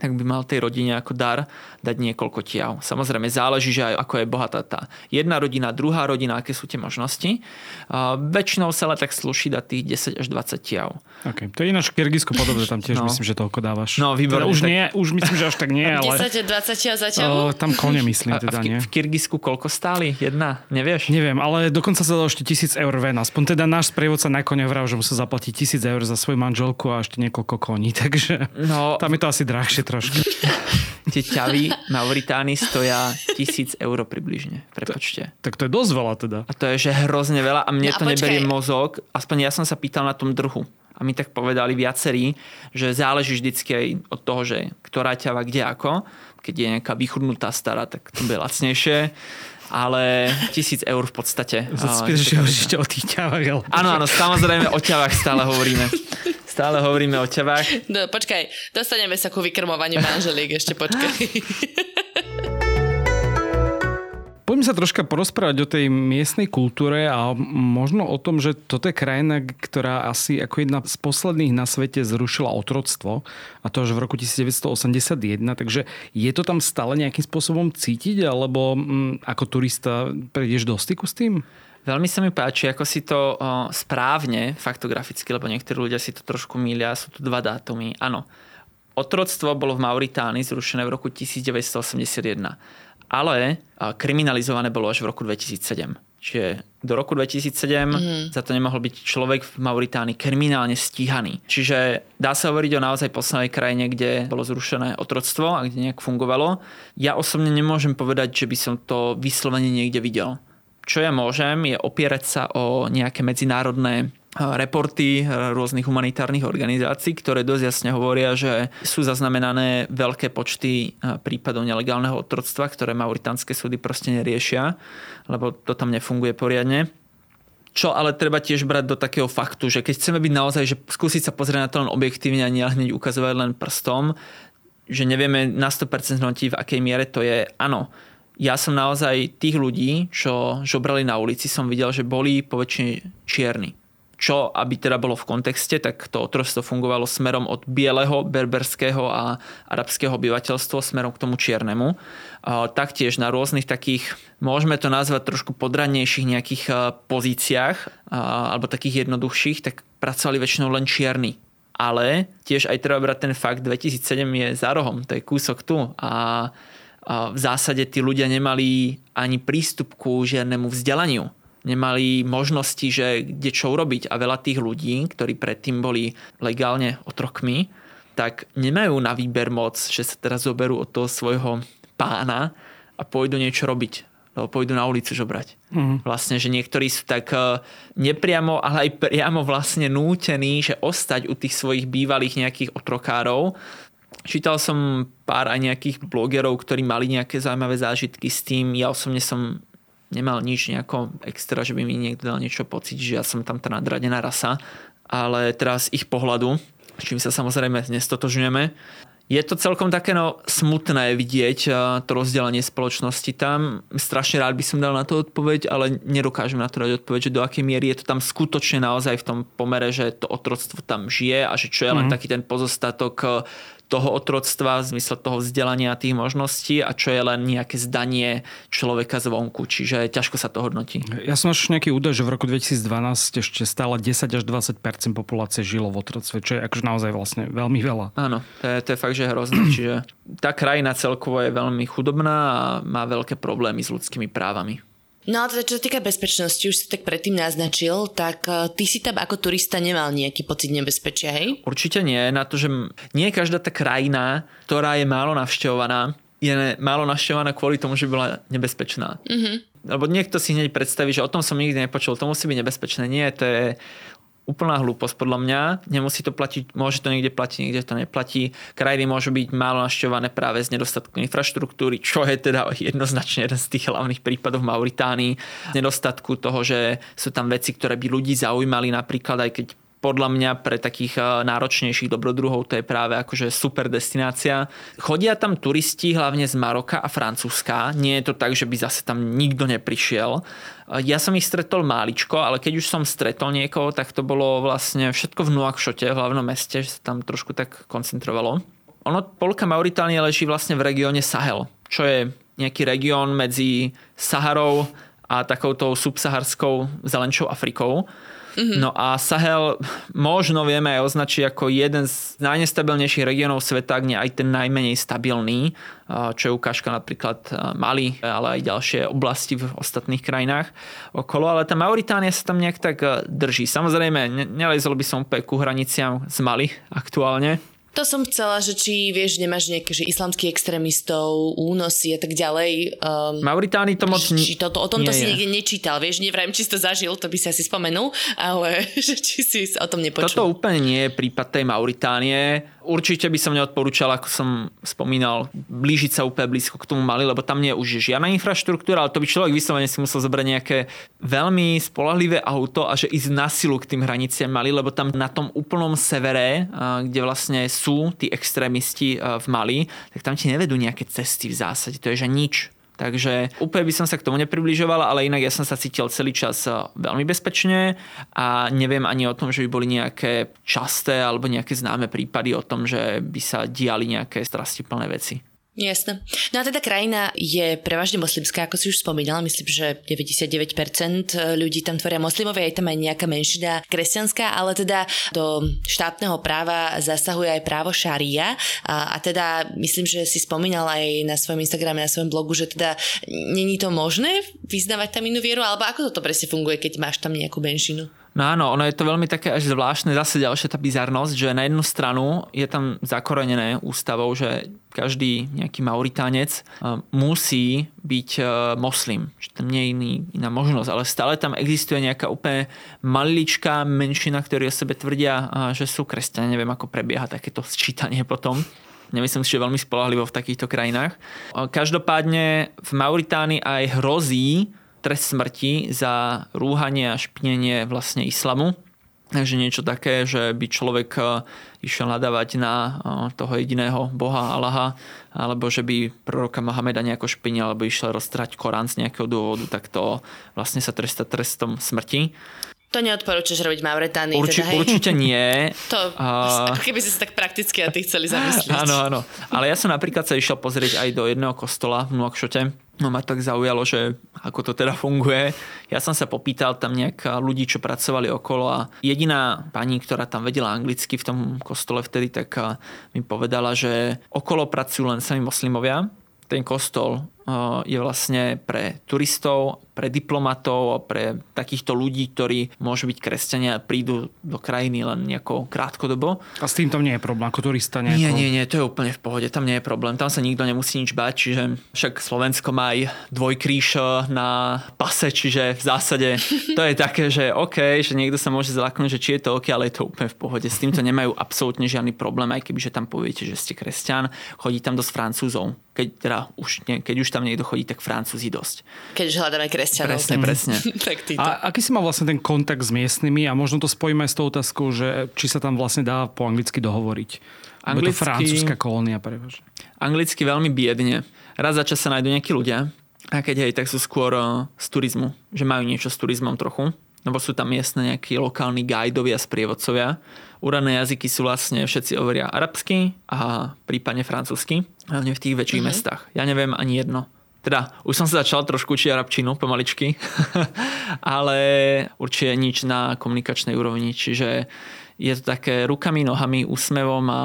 tak by mal tej rodine ako dar dať niekoľko tiav. Samozrejme záleží, že aj ako je bohatá tá jedna rodina, druhá rodina, aké sú tie možnosti. Uh, väčšinou sa ale tak sluší dať tých 10 až 20 tiav. Okay. To je ináč v Kyrgyzsku podobne, tam tiež no. myslím, že toľko dávaš. No, výborné. Teda už, tak... nie, už myslím, že až tak nie, [LAUGHS] ale... 10 20 tiav za? Uh, tam kone myslím teda, a v, nie? v Kyrgyzsku koľko stáli? Jedna? Nevieš? Neviem, ale dokonca sa dalo ešte tisíc eur ven. Aspoň teda náš sprievodca na kone vral, že musel zaplatiť tisíc eur za svoju manželku a ešte niekoľko koní, [LAUGHS] takže no, tam je to asi drahšie trošku. [LAUGHS] tie ťavy Mauritánii stoja tisíc eur približne. Prepočte. Tak to je dosť veľa teda. A to je, že hrozne veľa a mne No a to počkaj. neberie mozog. Aspoň ja som sa pýtal na tom druhu. A mi tak povedali viacerí, že záleží vždycky aj od toho, že ktorá ťava kde ako. Keď je nejaká vychudnutá stará, tak to bude lacnejšie. Ale tisíc eur v podstate. Spíš, že ešte o tých ťavách, ale... Áno, áno, samozrejme o ťavách stále hovoríme. Stále hovoríme o ťavách. No, [LAUGHS] počkaj, dostaneme sa ku vykrmovaniu manželiek, ešte počkaj. [LAUGHS] Poďme sa troška porozprávať o tej miestnej kultúre a možno o tom, že toto je krajina, ktorá asi ako jedna z posledných na svete zrušila otroctvo a to až v roku 1981, takže je to tam stále nejakým spôsobom cítiť alebo mm, ako turista prejdeš do styku s tým? Veľmi sa mi páči, ako si to o, správne, faktograficky, lebo niektorí ľudia si to trošku mília, sú tu dva dátumy. Áno, otroctvo bolo v Mauritánii zrušené v roku 1981, ale a, kriminalizované bolo až v roku 2007. Čiže do roku 2007 mm. za to nemohol byť človek v Mauritánii kriminálne stíhaný. Čiže dá sa hovoriť o naozaj poslednej krajine, kde bolo zrušené otroctvo a kde nejak fungovalo. Ja osobne nemôžem povedať, že by som to vyslovene niekde videl čo ja môžem, je opierať sa o nejaké medzinárodné reporty rôznych humanitárnych organizácií, ktoré dosť jasne hovoria, že sú zaznamenané veľké počty prípadov nelegálneho otroctva, ktoré mauritánske súdy proste neriešia, lebo to tam nefunguje poriadne. Čo ale treba tiež brať do takého faktu, že keď chceme byť naozaj, že skúsiť sa pozrieť na to len objektívne a nie hneď ukazovať len prstom, že nevieme na 100% hodnotiť, v akej miere to je, áno, ja som naozaj tých ľudí, čo žobrali na ulici, som videl, že boli poväčšine čierni. Čo, aby teda bolo v kontexte, tak to otroctvo fungovalo smerom od bieleho, berberského a arabského obyvateľstva smerom k tomu čiernemu. Taktiež na rôznych takých, môžeme to nazvať trošku podradnejších nejakých pozíciách alebo takých jednoduchších, tak pracovali väčšinou len čierni. Ale tiež aj treba brať ten fakt, 2007 je za rohom, to je kúsok tu a v zásade tí ľudia nemali ani prístup ku žiadnemu vzdelaniu. Nemali možnosti, že kde čo urobiť. A veľa tých ľudí, ktorí predtým boli legálne otrokmi, tak nemajú na výber moc, že sa teraz zoberú od toho svojho pána a pôjdu niečo robiť. Lebo pôjdu na ulicu žobrať. Mm. Vlastne, že niektorí sú tak nepriamo, ale aj priamo vlastne nútení, že ostať u tých svojich bývalých nejakých otrokárov, Čítal som pár aj nejakých blogerov, ktorí mali nejaké zaujímavé zážitky s tým. Ja osobne som nemal nič nejako extra, že by mi niekto dal niečo pocit, že ja som tam tá nadradená rasa. Ale teraz ich pohľadu, s čím sa samozrejme nestotožňujeme, je to celkom také no, smutné vidieť to rozdelenie spoločnosti tam. Strašne rád by som dal na to odpoveď, ale nedokážem na to dať odpoveď, že do akej miery je to tam skutočne naozaj v tom pomere, že to otroctvo tam žije a že čo je len mm. taký ten pozostatok toho otroctva v zmysle toho vzdelania tých možností a čo je len nejaké zdanie človeka zvonku. Čiže ťažko sa to hodnotí. Ja som našel nejaký údaj, že v roku 2012 ešte stále 10 až 20% populácie žilo v otroctve, čo je akože naozaj vlastne veľmi veľa. Áno, to je, to je fakt, že hrozné. Čiže tá krajina celkovo je veľmi chudobná a má veľké problémy s ľudskými právami. No a teda čo sa týka bezpečnosti, už si tak predtým naznačil, tak uh, ty si tam ako turista nemal nejaký pocit nebezpečia, hej? Určite nie, na to, že nie každá tá krajina, ktorá je málo navštevovaná, je málo navštevovaná kvôli tomu, že bola nebezpečná. Mm-hmm. Lebo niekto si hneď predstaví, že o tom som nikdy nepočul, to musí byť nebezpečné. Nie, to je úplná hlúposť podľa mňa. Nemusí to platiť, môže to niekde platiť, niekde to neplatí. Krajiny môžu byť málo našťované práve z nedostatku infraštruktúry, čo je teda jednoznačne jeden z tých hlavných prípadov v Mauritánii. Nedostatku toho, že sú tam veci, ktoré by ľudí zaujímali, napríklad aj keď podľa mňa pre takých náročnejších dobrodruhov to je práve akože super destinácia. Chodia tam turisti hlavne z Maroka a Francúzska. Nie je to tak, že by zase tam nikto neprišiel. Ja som ich stretol máličko, ale keď už som stretol niekoho, tak to bolo vlastne všetko v Nuakšote, v hlavnom meste, že sa tam trošku tak koncentrovalo. Ono, polka Mauritánie leží vlastne v regióne Sahel, čo je nejaký región medzi Saharou a takouto subsaharskou zelenčou Afrikou. Mm-hmm. No a Sahel možno vieme aj označiť ako jeden z najnestabilnejších regiónov sveta, kde aj ten najmenej stabilný, čo je ukážka napríklad Mali, ale aj ďalšie oblasti v ostatných krajinách okolo. Ale tá Mauritánia sa tam nejak tak drží. Samozrejme, nelezol by som úplne ku hraniciam z Mali aktuálne, to som chcela, že či vieš, nemáš nejaké že islamských extrémistov, únosy a tak ďalej. Um, Mauritánii to moc... Či to, o tom to si niekde nečítal, vieš, nevrajím, či si to zažil, to by si asi spomenul, ale [LAUGHS] že či si o tom nepočul. Toto úplne nie je prípad tej Mauritánie. Určite by som neodporúčal, ako som spomínal, blížiť sa úplne blízko k tomu Mali, lebo tam nie je už žiadna infraštruktúra, ale to by človek vyslovene si musel zobrať nejaké veľmi spolahlivé auto a že ísť na silu k tým hraniciam Mali, lebo tam na tom úplnom severe, kde vlastne sú tí extrémisti v Mali, tak tam ti nevedú nejaké cesty v zásade, to je že nič. Takže úplne by som sa k tomu nepribližoval, ale inak ja som sa cítil celý čas eh, veľmi bezpečne a neviem ani o tom, že by boli nejaké časté alebo nejaké známe prípady o tom, že by sa diali nejaké strastiplné veci. Jasné. No a teda krajina je prevažne moslimská, ako si už spomínala. Myslím, že 99% ľudí tam tvoria moslimovia, je tam aj nejaká menšina kresťanská, ale teda do štátneho práva zasahuje aj právo šaria. A, a teda myslím, že si spomínal aj na svojom Instagrame, na svojom blogu, že teda není to možné vyznávať tam inú vieru, alebo ako toto presne funguje, keď máš tam nejakú menšinu? No áno, ono je to veľmi také až zvláštne, zase ďalšia tá bizarnosť, že na jednu stranu je tam zakorenené ústavou, že každý nejaký Mauritánec eh, musí byť eh, moslim. Že tam nie je iný, iná možnosť, ale stále tam existuje nejaká úplne maliličká menšina, ktorí o sebe tvrdia, eh, že sú kresťania. Neviem, ako prebieha takéto sčítanie potom. Nemyslím si, že veľmi spolahlivo v takýchto krajinách. Každopádne v Mauritánii aj hrozí trest smrti za rúhanie a špinenie vlastne islamu. Takže niečo také, že by človek e, išiel nadávať na e, toho jediného boha Allaha, alebo že by proroka Mohameda nejako špinil, alebo išiel roztrať Korán z nejakého dôvodu, tak to vlastne sa tresta trestom smrti. To neodporúčaš robiť Mauretánii? Urči, teda, hej? Určite nie. To, uh, [LAUGHS] ako keby si sa tak prakticky a ty chceli zamyslieť. Áno, áno. Ale ja som napríklad sa išiel pozrieť aj do jedného kostola v Nuakšote. No ma tak zaujalo, že ako to teda funguje. Ja som sa popýtal tam nejak ľudí, čo pracovali okolo a jediná pani, ktorá tam vedela anglicky v tom kostole vtedy, tak mi povedala, že okolo pracujú len sami moslimovia. Ten kostol je vlastne pre turistov, pre diplomatov, pre takýchto ľudí, ktorí môžu byť kresťania a prídu do krajiny len nejako krátkodobo. A s tým tam nie je problém, ako turista nie Nie, nie, nie, to je úplne v pohode, tam nie je problém, tam sa nikto nemusí nič bať, čiže však Slovensko má aj dvojkríž eh, na pase, čiže v zásade [LAUGHS] to je také, že OK, že niekto sa môže zlaknúť, že či je to OK, ale je to úplne v pohode. S týmto nemajú absolútne žiadny problém, aj keby že tam poviete, že ste kresťan, chodí tam dosť Francúzov. Keď, teda už, nie, keď už tam niekto chodí, tak Francúzi dosť. Keď už hľadáme kresťanov. Presne, presne. [LAUGHS] tak A aký si mal vlastne ten kontakt s miestnymi a možno to spojíme aj s tou otázkou, že či sa tam vlastne dá po anglicky dohovoriť. Anglicky, to francúzska kolónia, prevažne. Anglicky veľmi biedne. Raz za čas sa nájdú nejakí ľudia a keď hej, tak sú skôr eh, z turizmu. Že majú niečo s turizmom trochu. Lebo sú tam miestne nejakí lokálni guidovia, sprievodcovia. Úradné jazyky sú vlastne, všetci hovoria arabsky a prípadne francúzsky. Hlavne v tých väčších mm-hmm. mestách. Ja neviem ani jedno. Teda, už som sa začal trošku učiť arabčinu pomaličky, [LAUGHS] ale určite nič na komunikačnej úrovni, čiže je to také rukami, nohami, úsmevom a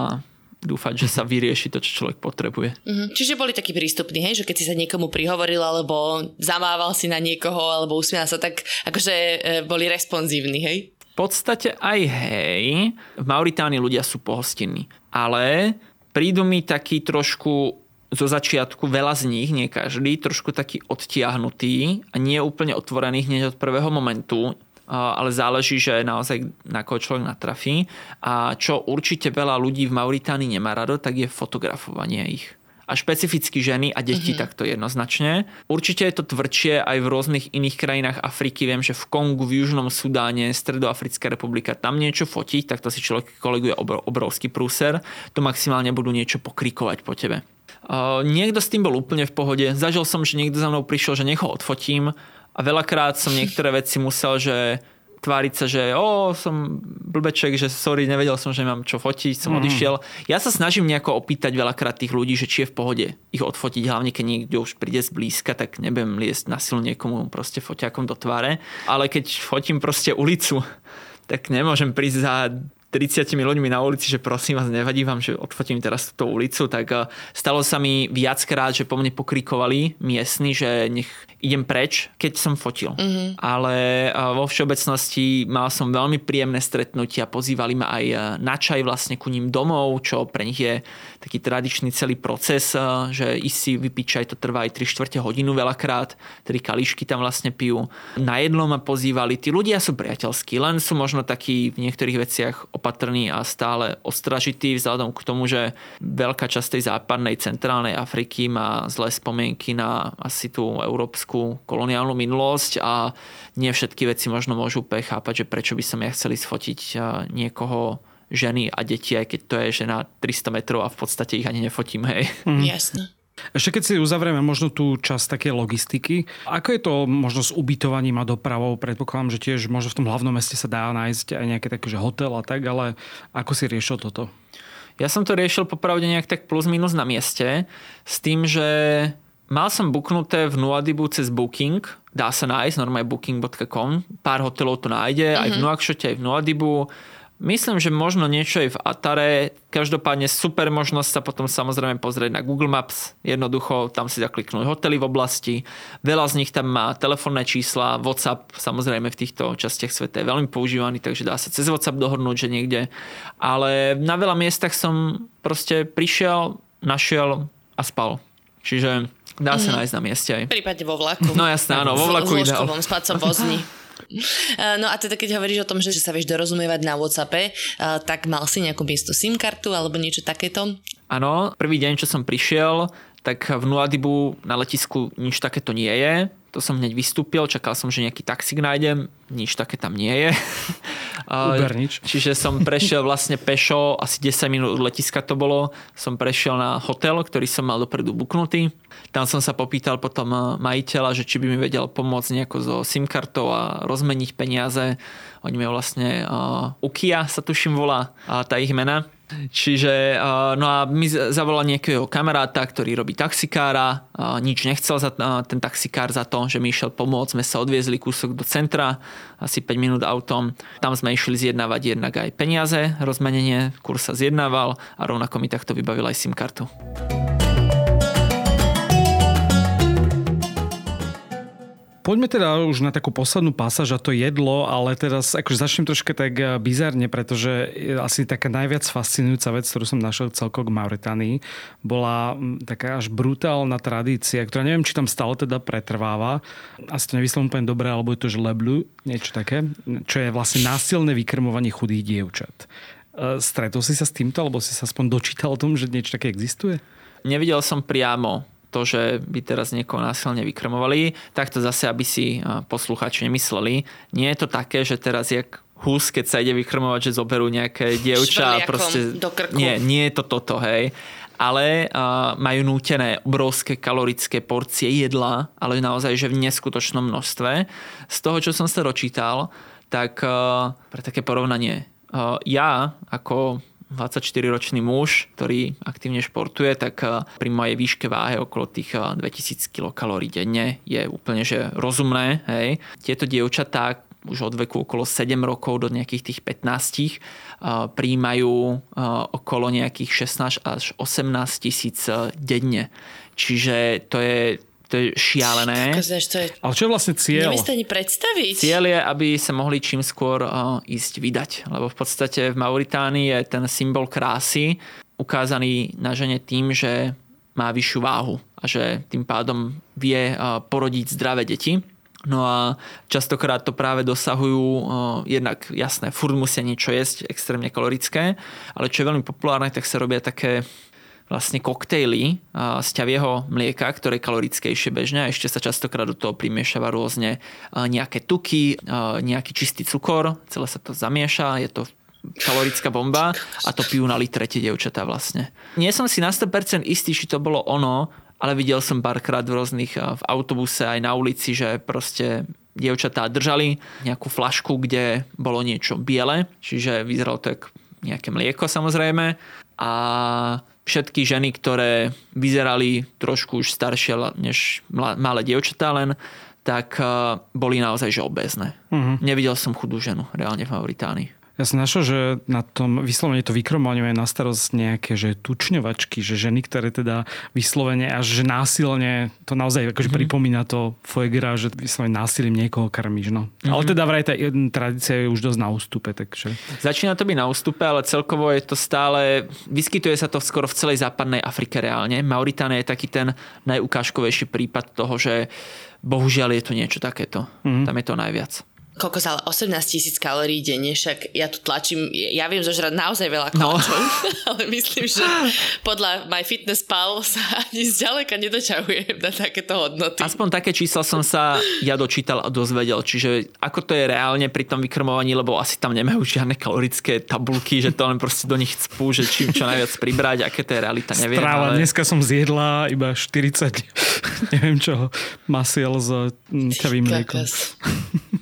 dúfať, že sa vyrieši to, čo človek potrebuje. Mm-hmm. Čiže boli takí prístupní, hej? že keď si sa niekomu prihovoril, alebo zamával si na niekoho, alebo usmial sa, tak akože e, boli responsívni, hej? V podstate aj hej. V Mauritánii ľudia sú pohostinní, ale prídu mi taký trošku zo začiatku veľa z nich, nie každý, trošku taký odtiahnutý a nie úplne otvorený hneď od prvého momentu, ale záleží, že naozaj na koho človek natrafí. A čo určite veľa ľudí v Mauritánii nemá rado, tak je fotografovanie ich. a špecificky ženy a deti mm-hmm. takto jednoznačne. Určite je to tvrdšie aj v rôznych iných krajinách Afriky. Viem, že v Kongu, v Južnom Sudáne, Stredoafrická republika, tam niečo fotiť, tak to si človek koleguje obrovský prúser. To maximálne budú niečo pokrikovať po tebe. Uh, niekto s tým bol úplne v pohode. Zažil som, že niekto za mnou prišiel, že nech ho odfotím a veľakrát som niektoré veci musel, že tváriť sa, že o, som blbeček, že sorry, nevedel som, že mám čo fotiť, som mm. odišiel. Ja sa snažím nejako opýtať veľakrát tých ľudí, že či je v pohode ich odfotiť, hlavne keď niekto už príde zblízka, tak nebudem liesť na silu niekomu proste foťakom do tváre. Ale keď fotím proste ulicu, tak nemôžem prísť za 30 ľuďmi na ulici, že prosím vás, nevadí vám, že odfotím teraz túto ulicu, tak eh, stalo sa mi viackrát, že po mne pokrikovali miestni, že nech idem preč, keď som fotil. Mm-hmm. Ale vo všeobecnosti mal som veľmi príjemné stretnutia, pozývali ma aj e, na čaj vlastne ku ním domov, čo pre nich je taký tradičný celý proces, e, že ísť si vypiť čaj, to trvá aj 3 čtvrte hodinu veľakrát, tri kališky tam vlastne pijú. Na jedlo ma pozývali, tí ľudia sú priateľskí, len sú možno takí v niektorých veciach opatrní a stále ostražití vzhľadom k tomu, že veľká časť tej západnej, centrálnej Afriky má zlé spomienky na asi tú európsku nejakú koloniálnu minulosť a nie všetky veci možno môžu úplne chápať, že prečo by som ja chceli sfotiť niekoho ženy a deti, aj keď to je žena 300 metrov a v podstate ich ani nefotím, hej. [LAUGHS] Mm. Jasne. Ešte keď si uzavrieme možno tú časť také logistiky, ako je to možno s ubytovaním a dopravou? Predpokladám, že tiež možno v tom hlavnom meste sa dá nájsť aj nejaké také, že hotel a tak, ale ako si riešil toto? Ja som to riešil popravde nejak tak plus minus na mieste, s tým, že Mal som booknuté v Nuadibu cez Booking, dá sa nájsť, normálne booking.com, pár hotelov to nájde, mm-hmm. aj v mhm. Nuakšote, aj v Nuadibu. Myslím, že možno niečo aj v Atare. Každopádne super možnosť sa potom samozrejme pozrieť na Google Maps. Jednoducho tam si zakliknúť hotely v oblasti. Veľa z nich tam má telefónne čísla, WhatsApp samozrejme v týchto častiach sveta je veľmi používaný, takže dá sa cez WhatsApp dohodnúť, že niekde. Ale na veľa miestach som proste prišiel, našiel a spal. Čiže Dá sa mm-hmm. nájsť na mieste aj. Prípadne vo vlaku. No jasné, áno, vo vlaku ide. V spacom vozni. [LAUGHS] Eh, no a teda keď hovoríš o tom, že sa vieš dorozumievať na Whatsappe, eh, tak mal si nejakú miesto SIM kartu alebo niečo takéto? Áno, prvý deň, čo som prišiel, tak v Nuadibu na letisku nič takéto nie je. To som hneď vystúpil, čakal som, že nejaký taxík nájdem, nič také tam nie je. [LAUGHS] Uber nič. Čiže som prešiel vlastne pešo, asi 10 minút od letiska to bolo, som prešiel na hotel, ktorý som mal dopredu buknutý. Tam som sa popýtal potom eh, majiteľa, že či by mi vedel pomôcť nejako so SIM kartou a rozmeniť peniaze. Oni mi vlastne uh, Ukia sa tuším volá a tá ich mena. Čiže, no a mi zavolal nejakého kamaráta, ktorý robí taxikára, nič nechcel za ten taxikár za to, že mi išiel pomôcť, sme sa odviezli kúsok do centra, asi 5 minút autom. Tam sme išli zjednávať jednak aj peniaze, rozmenenie, kurz sa zjednával a rovnako mi takto vybavil aj SIM kartu. Poďme teda už na takú poslednú pasáž a to jedlo, ale teraz akože začnem troška tak eh, bizarne, pretože asi taká najviac fascinujúca vec, ktorú som našiel celko k Mauritánii, bola hm, taká až brutálna tradícia, ktorá neviem, či tam stále teda pretrváva. Asi to nevyslovím úplne dobre, alebo je to že leblu, niečo také, čo je vlastne násilné vykrmovanie chudých dievčat. Eh, stretol si sa s týmto, alebo si sa aspoň dočítal o tom, že niečo také existuje? Nevidel som priamo to, že by teraz niekoho násilne vykrmovali, tak to zase, aby si poslucháči nemysleli. Nie je to také, že teraz jak hus, keď sa ide vykrmovať, že zoberú nejaké [LAUGHS] dievča. Proste... Do krku. Nie, nie je to toto, hej. Ale uh, majú nútené obrovské kalorické porcie jedla, ale naozaj, že v neskutočnom množstve. Z toho, čo som sa dočítal, tak uh, pre také porovnanie, uh, ja ako 24-ročný muž, ktorý aktívne športuje, tak eh, pri mojej výške váhe okolo tých 2000 eh, kcal denne je úplne že rozumné. Hej. Tieto dievčatá už od veku okolo 7 rokov do nejakých tých 15 uh, príjmajú okolo nejakých 16 až 18 tisíc denne. Čiže to je to je šialené. to je... Ale čo je vlastne cieľ? Si ani predstaviť. Cieľ je, aby sa mohli čím skôr uh, ísť vydať. Lebo v podstate v Mauritánii je ten symbol krásy ukázaný na žene tým, že má vyššiu váhu a že tým pádom vie uh, porodiť zdravé deti. No a častokrát to práve dosahujú uh, jednak, jasné, furt musia niečo jesť, extrémne kalorické, ale čo je veľmi populárne, tak sa robia také vlastne koktejly z ťavieho mlieka, ktoré je kalorickejšie bežne a ešte sa častokrát do toho primiešava rôzne nejaké tuky, nejaký čistý cukor, celé sa to zamieša, je to kalorická bomba a to pijú na litre tie dievčatá vlastne. Nie som si na 100% istý, či to bolo ono, ale videl som párkrát v rôznych v autobuse aj na ulici, že proste dievčatá držali nejakú flašku, kde bolo niečo biele, čiže vyzeralo to ako nejaké mlieko samozrejme a všetky ženy, ktoré vyzerali trošku už staršie než malé dievčatá len, tak eh, boli naozaj že obezné. Uh-huh. Nevidel som chudú ženu reálne v Mauritánii. Ja som našiel, že na tom vyslovene to vykromovanie je na starosť nejaké že tučňovačky, že ženy, ktoré teda vyslovene až že násilne, to naozaj akože mm-hmm. pripomína to foie že vyslovene násilím niekoho krmíš. No. Mm-hmm. Ale teda vraj tá tradícia je už dosť na ústupe. Takže... Začína to byť na ústupe, ale celkovo je to stále, vyskytuje sa to skoro v celej západnej Afrike reálne. Mauritánia je taký ten najukážkovejší prípad toho, že bohužiaľ je to niečo takéto. Mm-hmm. Tam je to najviac koľko sa 18 tisíc kalórií denne, však ja tu tlačím, ja viem zožrať naozaj veľa koláčov, no. [LAUGHS] ale myslím, že podľa MyFitnessPal sa ani zďaleka nedoťahujem na takéto hodnoty. Aspoň také čísla som sa ja dočítal a dozvedel, čiže ako to je reálne pri tom vykrmovaní, lebo asi tam nemajú žiadne kalorické tabulky, že to len proste do nich cpú, že čím čo najviac pribrať, aké to je realita, neviem. Stráva, ale... dneska som zjedla iba 40, [LAUGHS] neviem čo, masiel s ťavým mliekom. [LAUGHS]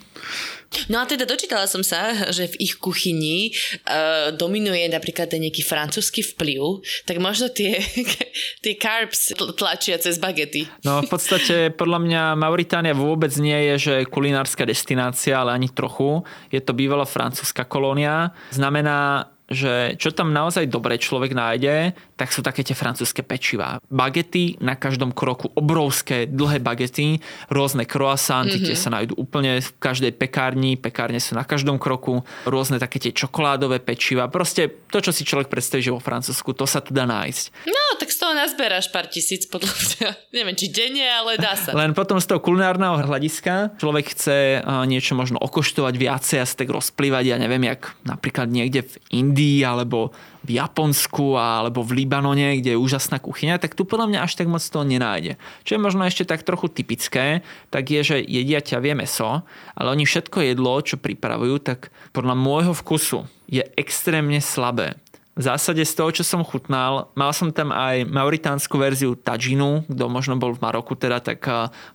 No a teda dočítala som sa, že v ich kuchyni uh, dominuje napríklad ten nejaký francúzsky vplyv, tak možno tie, [LAUGHS] tie carbs tlačia cez bagety. No v podstate podľa mňa Mauritánia vôbec nie je, že kulinárska destinácia, ale ani trochu. Je to bývalá francúzska kolónia. Znamená, že čo tam naozaj dobre človek nájde, tak sú také tie francúzske pečivá. Bagety na každom kroku, obrovské, dlhé bagety, rôzne croissanty, mm-hmm. tie sa nájdú úplne v každej pekárni, pekárne sú na každom kroku, rôzne také tie čokoládové pečiva. Proste to, čo si človek predstaví, že vo Francúzsku, to sa tu dá nájsť. No, tak z toho nazberáš pár tisíc, podľa mňa. [LAUGHS] Neviem, či denne, ale dá sa. Len potom z toho kulinárneho hľadiska človek chce niečo možno okoštovať viacej a sa tak rozplývať, ja neviem, jak napríklad niekde v Indii alebo v Japonsku alebo v Libanone, kde je úžasná kuchyňa, tak tu podľa mňa až tak moc toho nenájde. Čo je možno ešte tak trochu typické, tak je, že jedia ťavie meso, ale oni všetko jedlo, čo pripravujú, tak podľa môjho vkusu je extrémne slabé. V zásade z toho, čo som chutnal, mal som tam aj mauritánsku verziu tadžinu, kto možno bol v Maroku teda, tak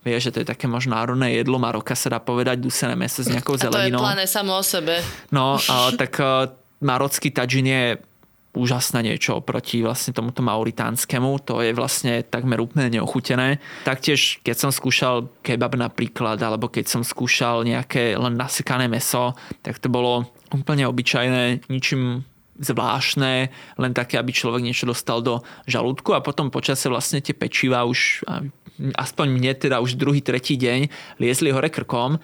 vie, že to je také možno národné jedlo Maroka, sa dá povedať, dusené meso s nejakou zeleninou. A to je plané samo o sebe. No, tak marocký tadžin je úžasné niečo oproti vlastne tomuto mauritánskemu. To je vlastne takmer úplne neochutené. Taktiež, keď som skúšal kebab napríklad, alebo keď som skúšal nejaké len nasekané meso, tak to bolo úplne obyčajné, ničím zvláštne, len také, aby človek niečo dostal do žalúdku a potom počase vlastne tie pečiva už, aspoň mne teda už druhý, tretí deň, liezli hore krkom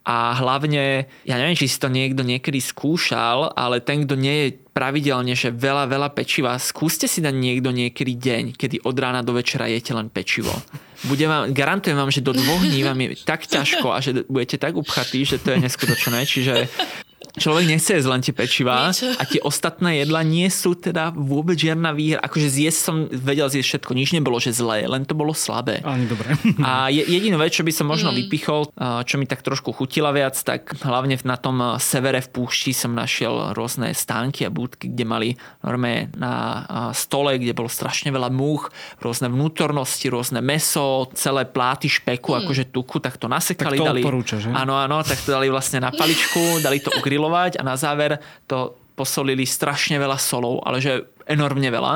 a hlavne, ja neviem, či si to niekto niekedy skúšal, ale ten, kto nie je pravidelne, že veľa, veľa pečiva, skúste si dať niekto niekedy deň, kedy od rána do večera jete len pečivo. Bude vám, garantujem vám, že do dvoch dní vám je tak ťažko a že budete tak upchatí, že to je neskutočné. Čiže človek nechce jesť len tie pečivá a tie ostatné jedla nie sú teda vôbec žiadna výhra. Akože zjesť som vedel zjesť všetko, nič nebolo, že zlé, len to bolo slabé. Ani dobre. A jedinú vec, čo by som možno mm. vypichol, čo mi tak trošku chutila viac, tak hlavne na tom severe v púšti som našiel rôzne stánky a budky, kde mali normálne na stole, kde bolo strašne veľa múch, rôzne vnútornosti, rôzne meso, celé pláty špeku, mm. akože tuku, tak to nasekali. Tak to dali, že? Áno, áno, tak to dali vlastne na paličku, dali to ugrilovať grilovať a na záver to posolili strašne veľa solov, ale že enormne veľa.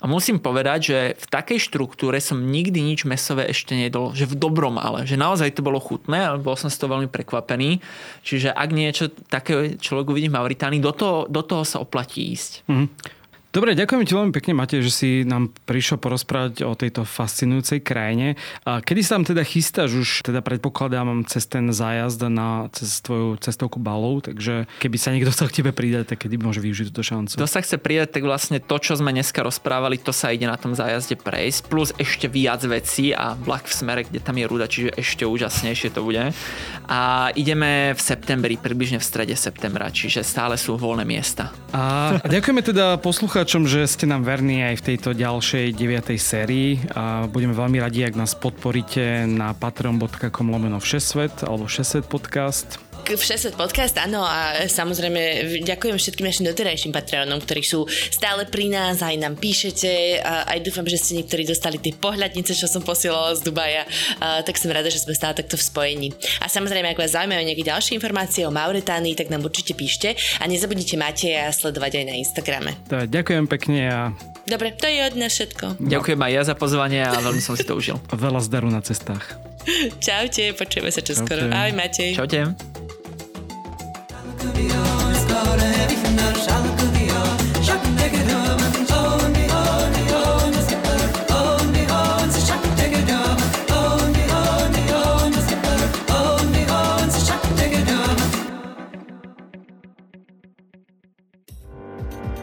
A musím povedať, že v takej štruktúre som nikdy nič mesové ešte nedol, že v dobrom ale, že naozaj to bolo chutné, ale bol som z toho veľmi prekvapený. Čiže ak niečo také človek uvidí v Mauritánii, do toho, do toho sa oplatí ísť. Mm-hmm. Dobre, ďakujem ti veľmi pekne, Matej, že si nám prišiel porozprávať o tejto fascinujúcej krajine. A kedy sa tam teda chystáš už, teda predpokladám cez ten zájazd na, cez tvoju cestovku balov, takže keby sa niekto chcel k tebe pridať, tak kedy môže využiť túto šancu? Kto sa chce pridať, tak vlastne to, čo sme dneska rozprávali, to sa ide na tom zájazde prejsť, plus ešte viac vecí a vlak v smere, kde tam je rúda, čiže ešte úžasnejšie to bude. A ideme v septembri, približne v strede septembra, čiže stále sú voľné miesta. A ďakujeme teda poslucháčom poslucháčom, že ste nám verní aj v tejto ďalšej 9. sérii a budeme veľmi radi, ak nás podporíte na patreon.com lomeno všesvet alebo všesvet podcast Všeset podcast, áno a samozrejme ďakujem všetkým našim doterajším Patreonom, ktorí sú stále pri nás, aj nám píšete a aj dúfam, že ste niektorí dostali tie pohľadnice, čo som posielala z Dubaja, a, tak som rada, že sme stále takto v spojení. A samozrejme, ak vás zaujímajú nejaké ďalšie informácie o Mauretánii, tak nám určite píšte a nezabudnite Mateja sledovať aj na Instagrame. Tak, ďakujem pekne a Dobre, to je od nás všetko. Ďakujem aj ja za pozvanie a veľmi som si to užil. Veľa zdaru na cestách. [LAUGHS] Čaute, počujeme sa čoskoro. Ahoj Matej. Čaute. studio.